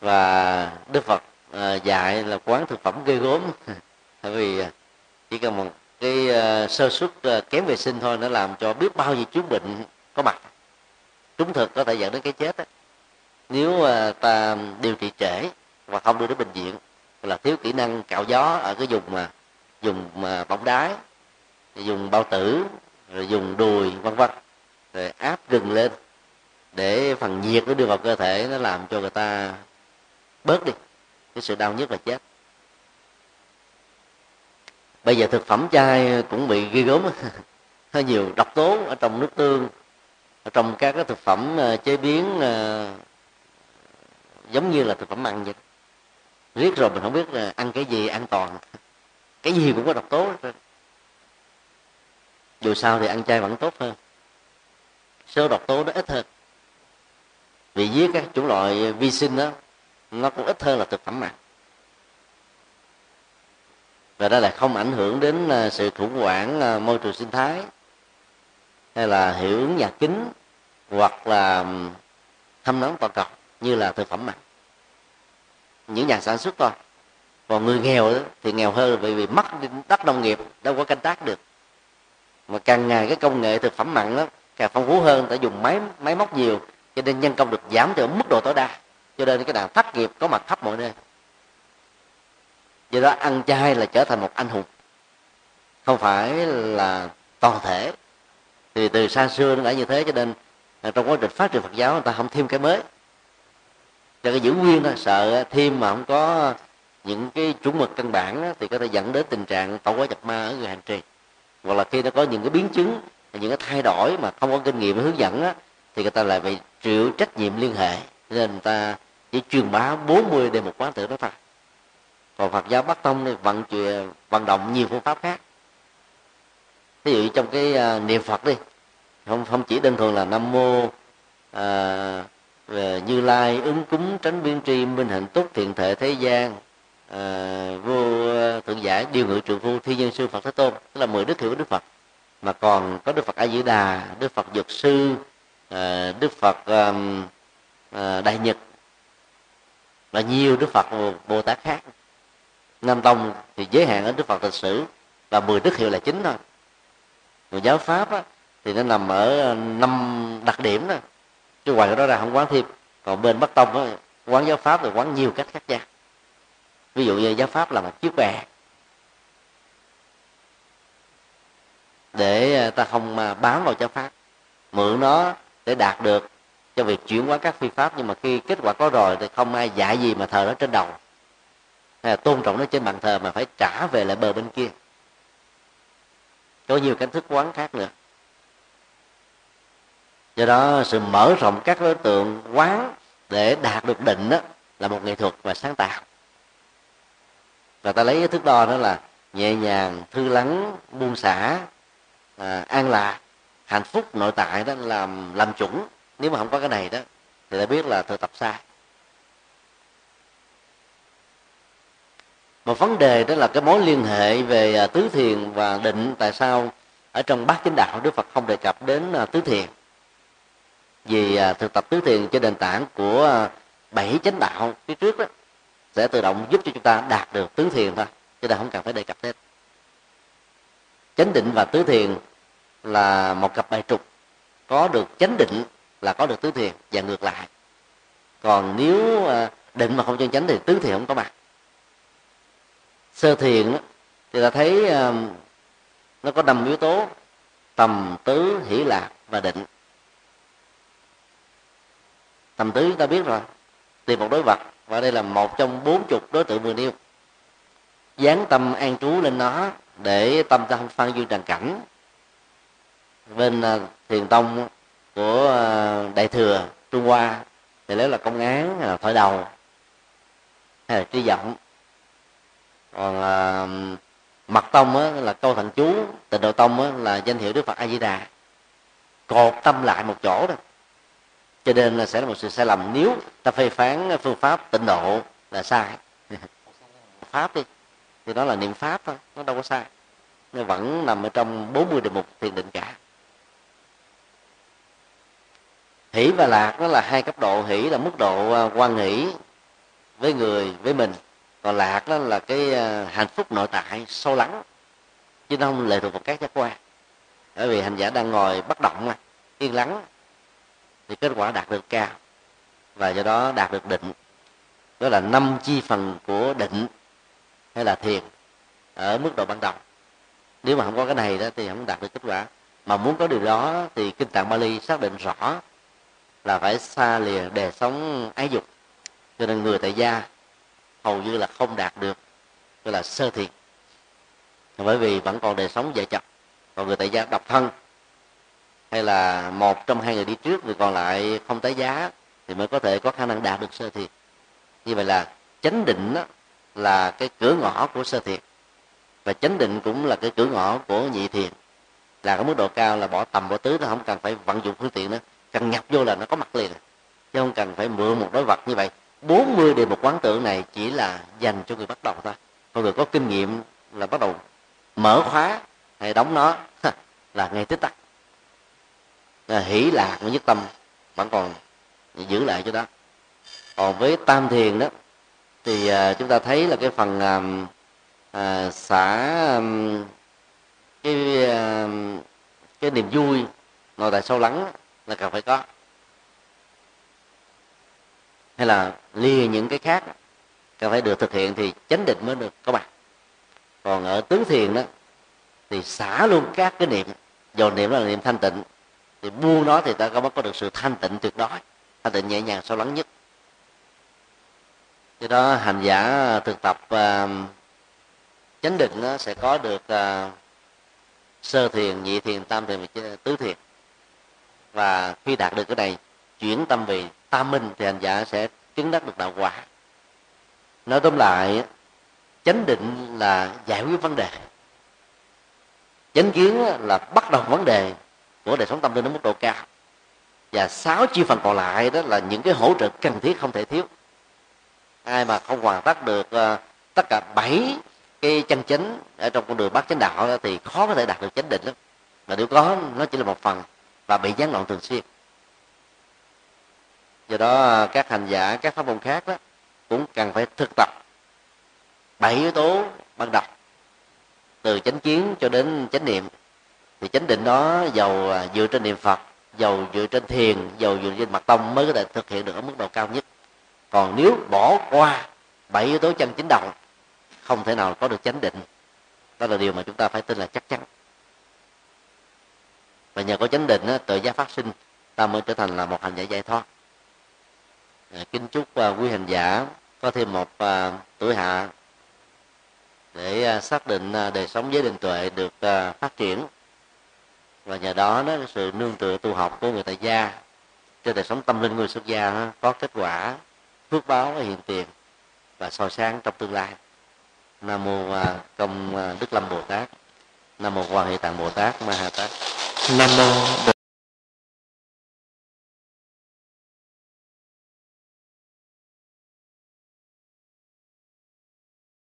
Và đức phật à, dạy là quán thực phẩm gây gốm. Tại vì à, chỉ cần một cái à, sơ suất kém vệ sinh thôi nó làm cho biết bao nhiêu chứng bệnh có mặt. Trúng thực có thể dẫn đến cái chết đó. nếu ta điều trị trễ và không đưa đến bệnh viện là thiếu kỹ năng cạo gió ở cái vùng mà dùng mà bóng đái dùng bao tử, rồi dùng đùi, vân vân, rồi áp gừng lên để phần nhiệt nó đưa vào cơ thể nó làm cho người ta bớt đi. Cái sự đau nhất là chết. Bây giờ thực phẩm chay cũng bị ghi gớm hơi nhiều độc tố ở trong nước tương, ở trong các cái thực phẩm ờ, chế biến ờ, giống như là thực phẩm ăn vậy riết rồi mình không biết là ăn cái gì an toàn. Cái gì cũng có độc tố dù sao thì ăn chay vẫn tốt hơn. Số độc tố nó ít hơn. Vì giết các chủng loại vi sinh đó, nó cũng ít hơn là thực phẩm mặn và đó là không ảnh hưởng đến à, sự khủng hoảng à, môi trường sinh thái, hay là hiệu ứng nhà kính, hoặc là thâm nóng toàn cầu, như là thực phẩm mặn những nhà sản xuất thôi. Còn người nghèo thì nghèo hơn vì vì mất đất nông nghiệp, đâu có canh tác được. Mà càng ngày cái công nghệ thực phẩm mặn đó càng phong phú hơn, ta dùng máy máy móc nhiều, cho nên nhân công được giảm từ mức độ tối đa. Cho nên cái đàn thất nghiệp có mặt khắp mọi nơi. Do đó ăn chay là trở thành một anh hùng. Không phải là toàn thể. Thì từ xa xưa nó đã như thế, cho nên à, trong quá trình phát triển Phật giáo, người ta không thêm cái mới cho cái giữ nguyên đó sợ thêm mà không có những cái chuẩn mực căn bản đó, thì có thể dẫn đến tình trạng tẩu quá nhập ma ở người hành trì. Hoặc là khi nó có những cái biến chứng những cái thay đổi mà không có kinh nghiệm hướng dẫn thì người ta lại phải chịu trách nhiệm liên hệ. Nên người ta chỉ truyền bá 40 đề một quán tự đó thôi. Còn Phật giáo Bắc Tông thì vận chuyển vận động nhiều phương pháp khác. Ví dụ trong cái uh, niệm Phật đi không không chỉ đơn thuần là Nam mô uh, Ờ, như lai ứng cúng tránh biên tri minh hạnh túc thiện thể thế gian. À, vô ờ, thượng giải điều ngự trường phu thi nhân sư phật thế tôn tức là mười đức hiệu của đức phật. Mà còn có đức phật a di đà đức phật dược sư à, đức phật à, à, đại nhật và nhiều đức phật bồ tát khác. Nam tông thì giới hạn ở đức phật lịch sử và mười đức hiệu là chính thôi. Người giáo pháp á, thì nó nằm ở năm đặc điểm đó chứ ngoài cái đó ra không quán thêm. Còn bên bắc tông á, quán giáo pháp thì quán nhiều cách khác nhau. Ví dụ như giáo pháp là một chiếc bè. Để à, ta không à, bám vào giáo pháp mượn nó để đạt được cho việc chuyển hóa các phi pháp. Nhưng mà khi kết quả có rồi thì không ai dạy gì mà thờ nó trên đầu. Hay là tôn trọng nó trên bàn thờ mà phải trả về lại bờ bên kia. Có nhiều cách thức quán khác nữa do đó sự mở rộng các đối tượng quán để đạt được định đó là một nghệ thuật và sáng tạo. Và ta lấy cái thước đo đó là nhẹ nhàng thư lắng buông xả à, an lạc hạnh phúc nội tại đó làm làm chuẩn. Nếu mà không có cái này đó thì ta biết là thực tập sai. Một vấn đề đó là cái mối liên hệ về à, tứ thiền và định tại sao ở trong bát chánh đạo đức phật không đề cập đến à, tứ thiền vì à, thực tập tứ thiền trên nền tảng của à, bảy chánh đạo phía trước đó sẽ tự động giúp cho chúng ta đạt được tứ thiền thôi chứ ta không cần phải đề cập thêm chánh định và tứ thiền là một cặp bài trục có được chánh định là có được tứ thiền và ngược lại. Còn nếu à, định mà không chân chánh thì tứ thiền không có mặt. Sơ thiền đó, thì ta thấy nó có năm yếu tố tầm tứ hỷ lạc và định tầm tứ chúng ta biết rồi. Tìm một đối vật và đây là một trong bốn chục đối tượng vừa nêu. Dán tâm an trú lên nó để tâm ta không phan duyên trần cảnh. Bên à, thiền tông của à, đại thừa trung hoa thì nếu là công án hay là thổi đầu hay là tri vọng. Còn à, mật tông á, là câu thần chú tịnh độ tông á, là danh hiệu đức phật a di đà. Cột tâm lại một chỗ đó cho nên là sẽ là một sự sai lầm nếu ta phê phán phương pháp tịnh độ là sai. Pháp đi, thì đó là niệm pháp thôi, nó đâu có sai. Nó vẫn nằm ở trong 40 đề mục thiền định cả. Hỷ và lạc nó là hai cấp độ. Hỷ là mức độ à, quan hỷ với người, với mình. Còn lạc đó là cái à, hạnh phúc nội tại, sâu lắng. Chứ nó không lệ thuộc vào các giác quan. Bởi vì hành giả đang ngồi bất động mà, yên lắng thì kết quả đạt được cao. Và do đó đạt được định. Đó là năm chi phần của định hay là thiền ở mức độ ban đầu. Nếu mà không có cái này đó thì không đạt được kết quả. Mà muốn có điều đó thì kinh tạng Bali xác định rõ là phải xa lìa đề sống ái dục. Cho nên người tại gia hầu như là không đạt được gọi là sơ thiền. Bởi vì vẫn còn đề sống vợ chồng còn người tại gia độc thân hay là một trong hai người đi trước, người còn lại không tái giá, thì mới có thể có khả năng đạt được sơ thiệt. Như vậy là chánh định đó là cái cửa ngõ của sơ thiệt. Và chánh định cũng là cái cửa ngõ của nhị thiền. Là cái mức độ cao là bỏ tầm, bỏ tứ, nó không cần phải vận dụng phương tiện nữa. Cần nhập vô là nó có mặt liền. Chứ không cần phải mượn một đối vật như vậy. 40 đề một quán tượng này chỉ là dành cho người bắt đầu thôi. Còn người có kinh nghiệm là bắt đầu mở khóa hay đóng nó. Là ngay tích tắc Ờ, hỷ lạc nhất tâm vẫn còn giữ lại cho đó. Còn với tam thiền đó thì ờ, chúng ta thấy là cái phần à, xả cái cái niềm vui nội tại sâu lắng là cần phải có. Hay là lìa những cái khác cần phải được thực hiện thì chánh định mới được có mặt. Còn ở tướng thiền đó thì xả luôn các cái niệm dầu niệm đó là niệm thanh tịnh thì buông nó thì ta có có được sự thanh tịnh tuyệt đối. Thanh tịnh nhẹ nhàng sâu lắng nhất. Do đó hành giả thực tập uh, chánh định nó sẽ có được uh, sơ thiền nhị thiền tam thiền và tứ thiền. Và khi đạt được cái này chuyển tâm về tam minh thì hành giả sẽ chứng đắc được đạo quả. Nói tóm lại chánh định là giải quyết vấn đề. Chánh kiến là bắt đầu vấn đề của đời sống tâm linh ở mức độ cao. Và sáu chi phần còn lại đó là những cái hỗ trợ cần thiết không thể thiếu. Ai mà không hoàn tất được uh, tất cả bảy cái chân chính ở trong con đường bát chánh đạo đó, thì khó có thể đạt được chánh định lắm. Mà nếu có nó chỉ là một phần và bị gián đoạn thường xuyên. Do đó ờ, các hành giả các pháp môn khác đó cũng cần phải thực tập bảy yếu tố ban đầu từ chánh kiến cho đến chánh niệm thì chánh định đó giàu à, dựa trên niệm phật giàu dựa trên thiền giàu dựa trên mặt tông mới có thể thực hiện được ở mức độ cao nhất. Còn nếu bỏ qua bảy yếu tố chân chính đầu không thể nào có được chánh định. Đó là điều mà chúng ta phải tin là chắc chắn. Và nhờ có chánh định tự giác phát sinh ta mới trở thành là một hành giả giải thoát. À, kính chúc à, quý hành giả có thêm một tuổi hạ để xác định đời sống giới định tuệ được phát triển và nhờ đó đó sự nương tựa tu học của người tại gia. Trên đời sống tâm linh người xuất gia đó, có kết quả phước báo hiện tiền và soi sáng trong tương lai. Nam mô à, công à, đức lâm bồ tát. Nam mô quan hệ tạng bồ tát ma ha tát. Nam mô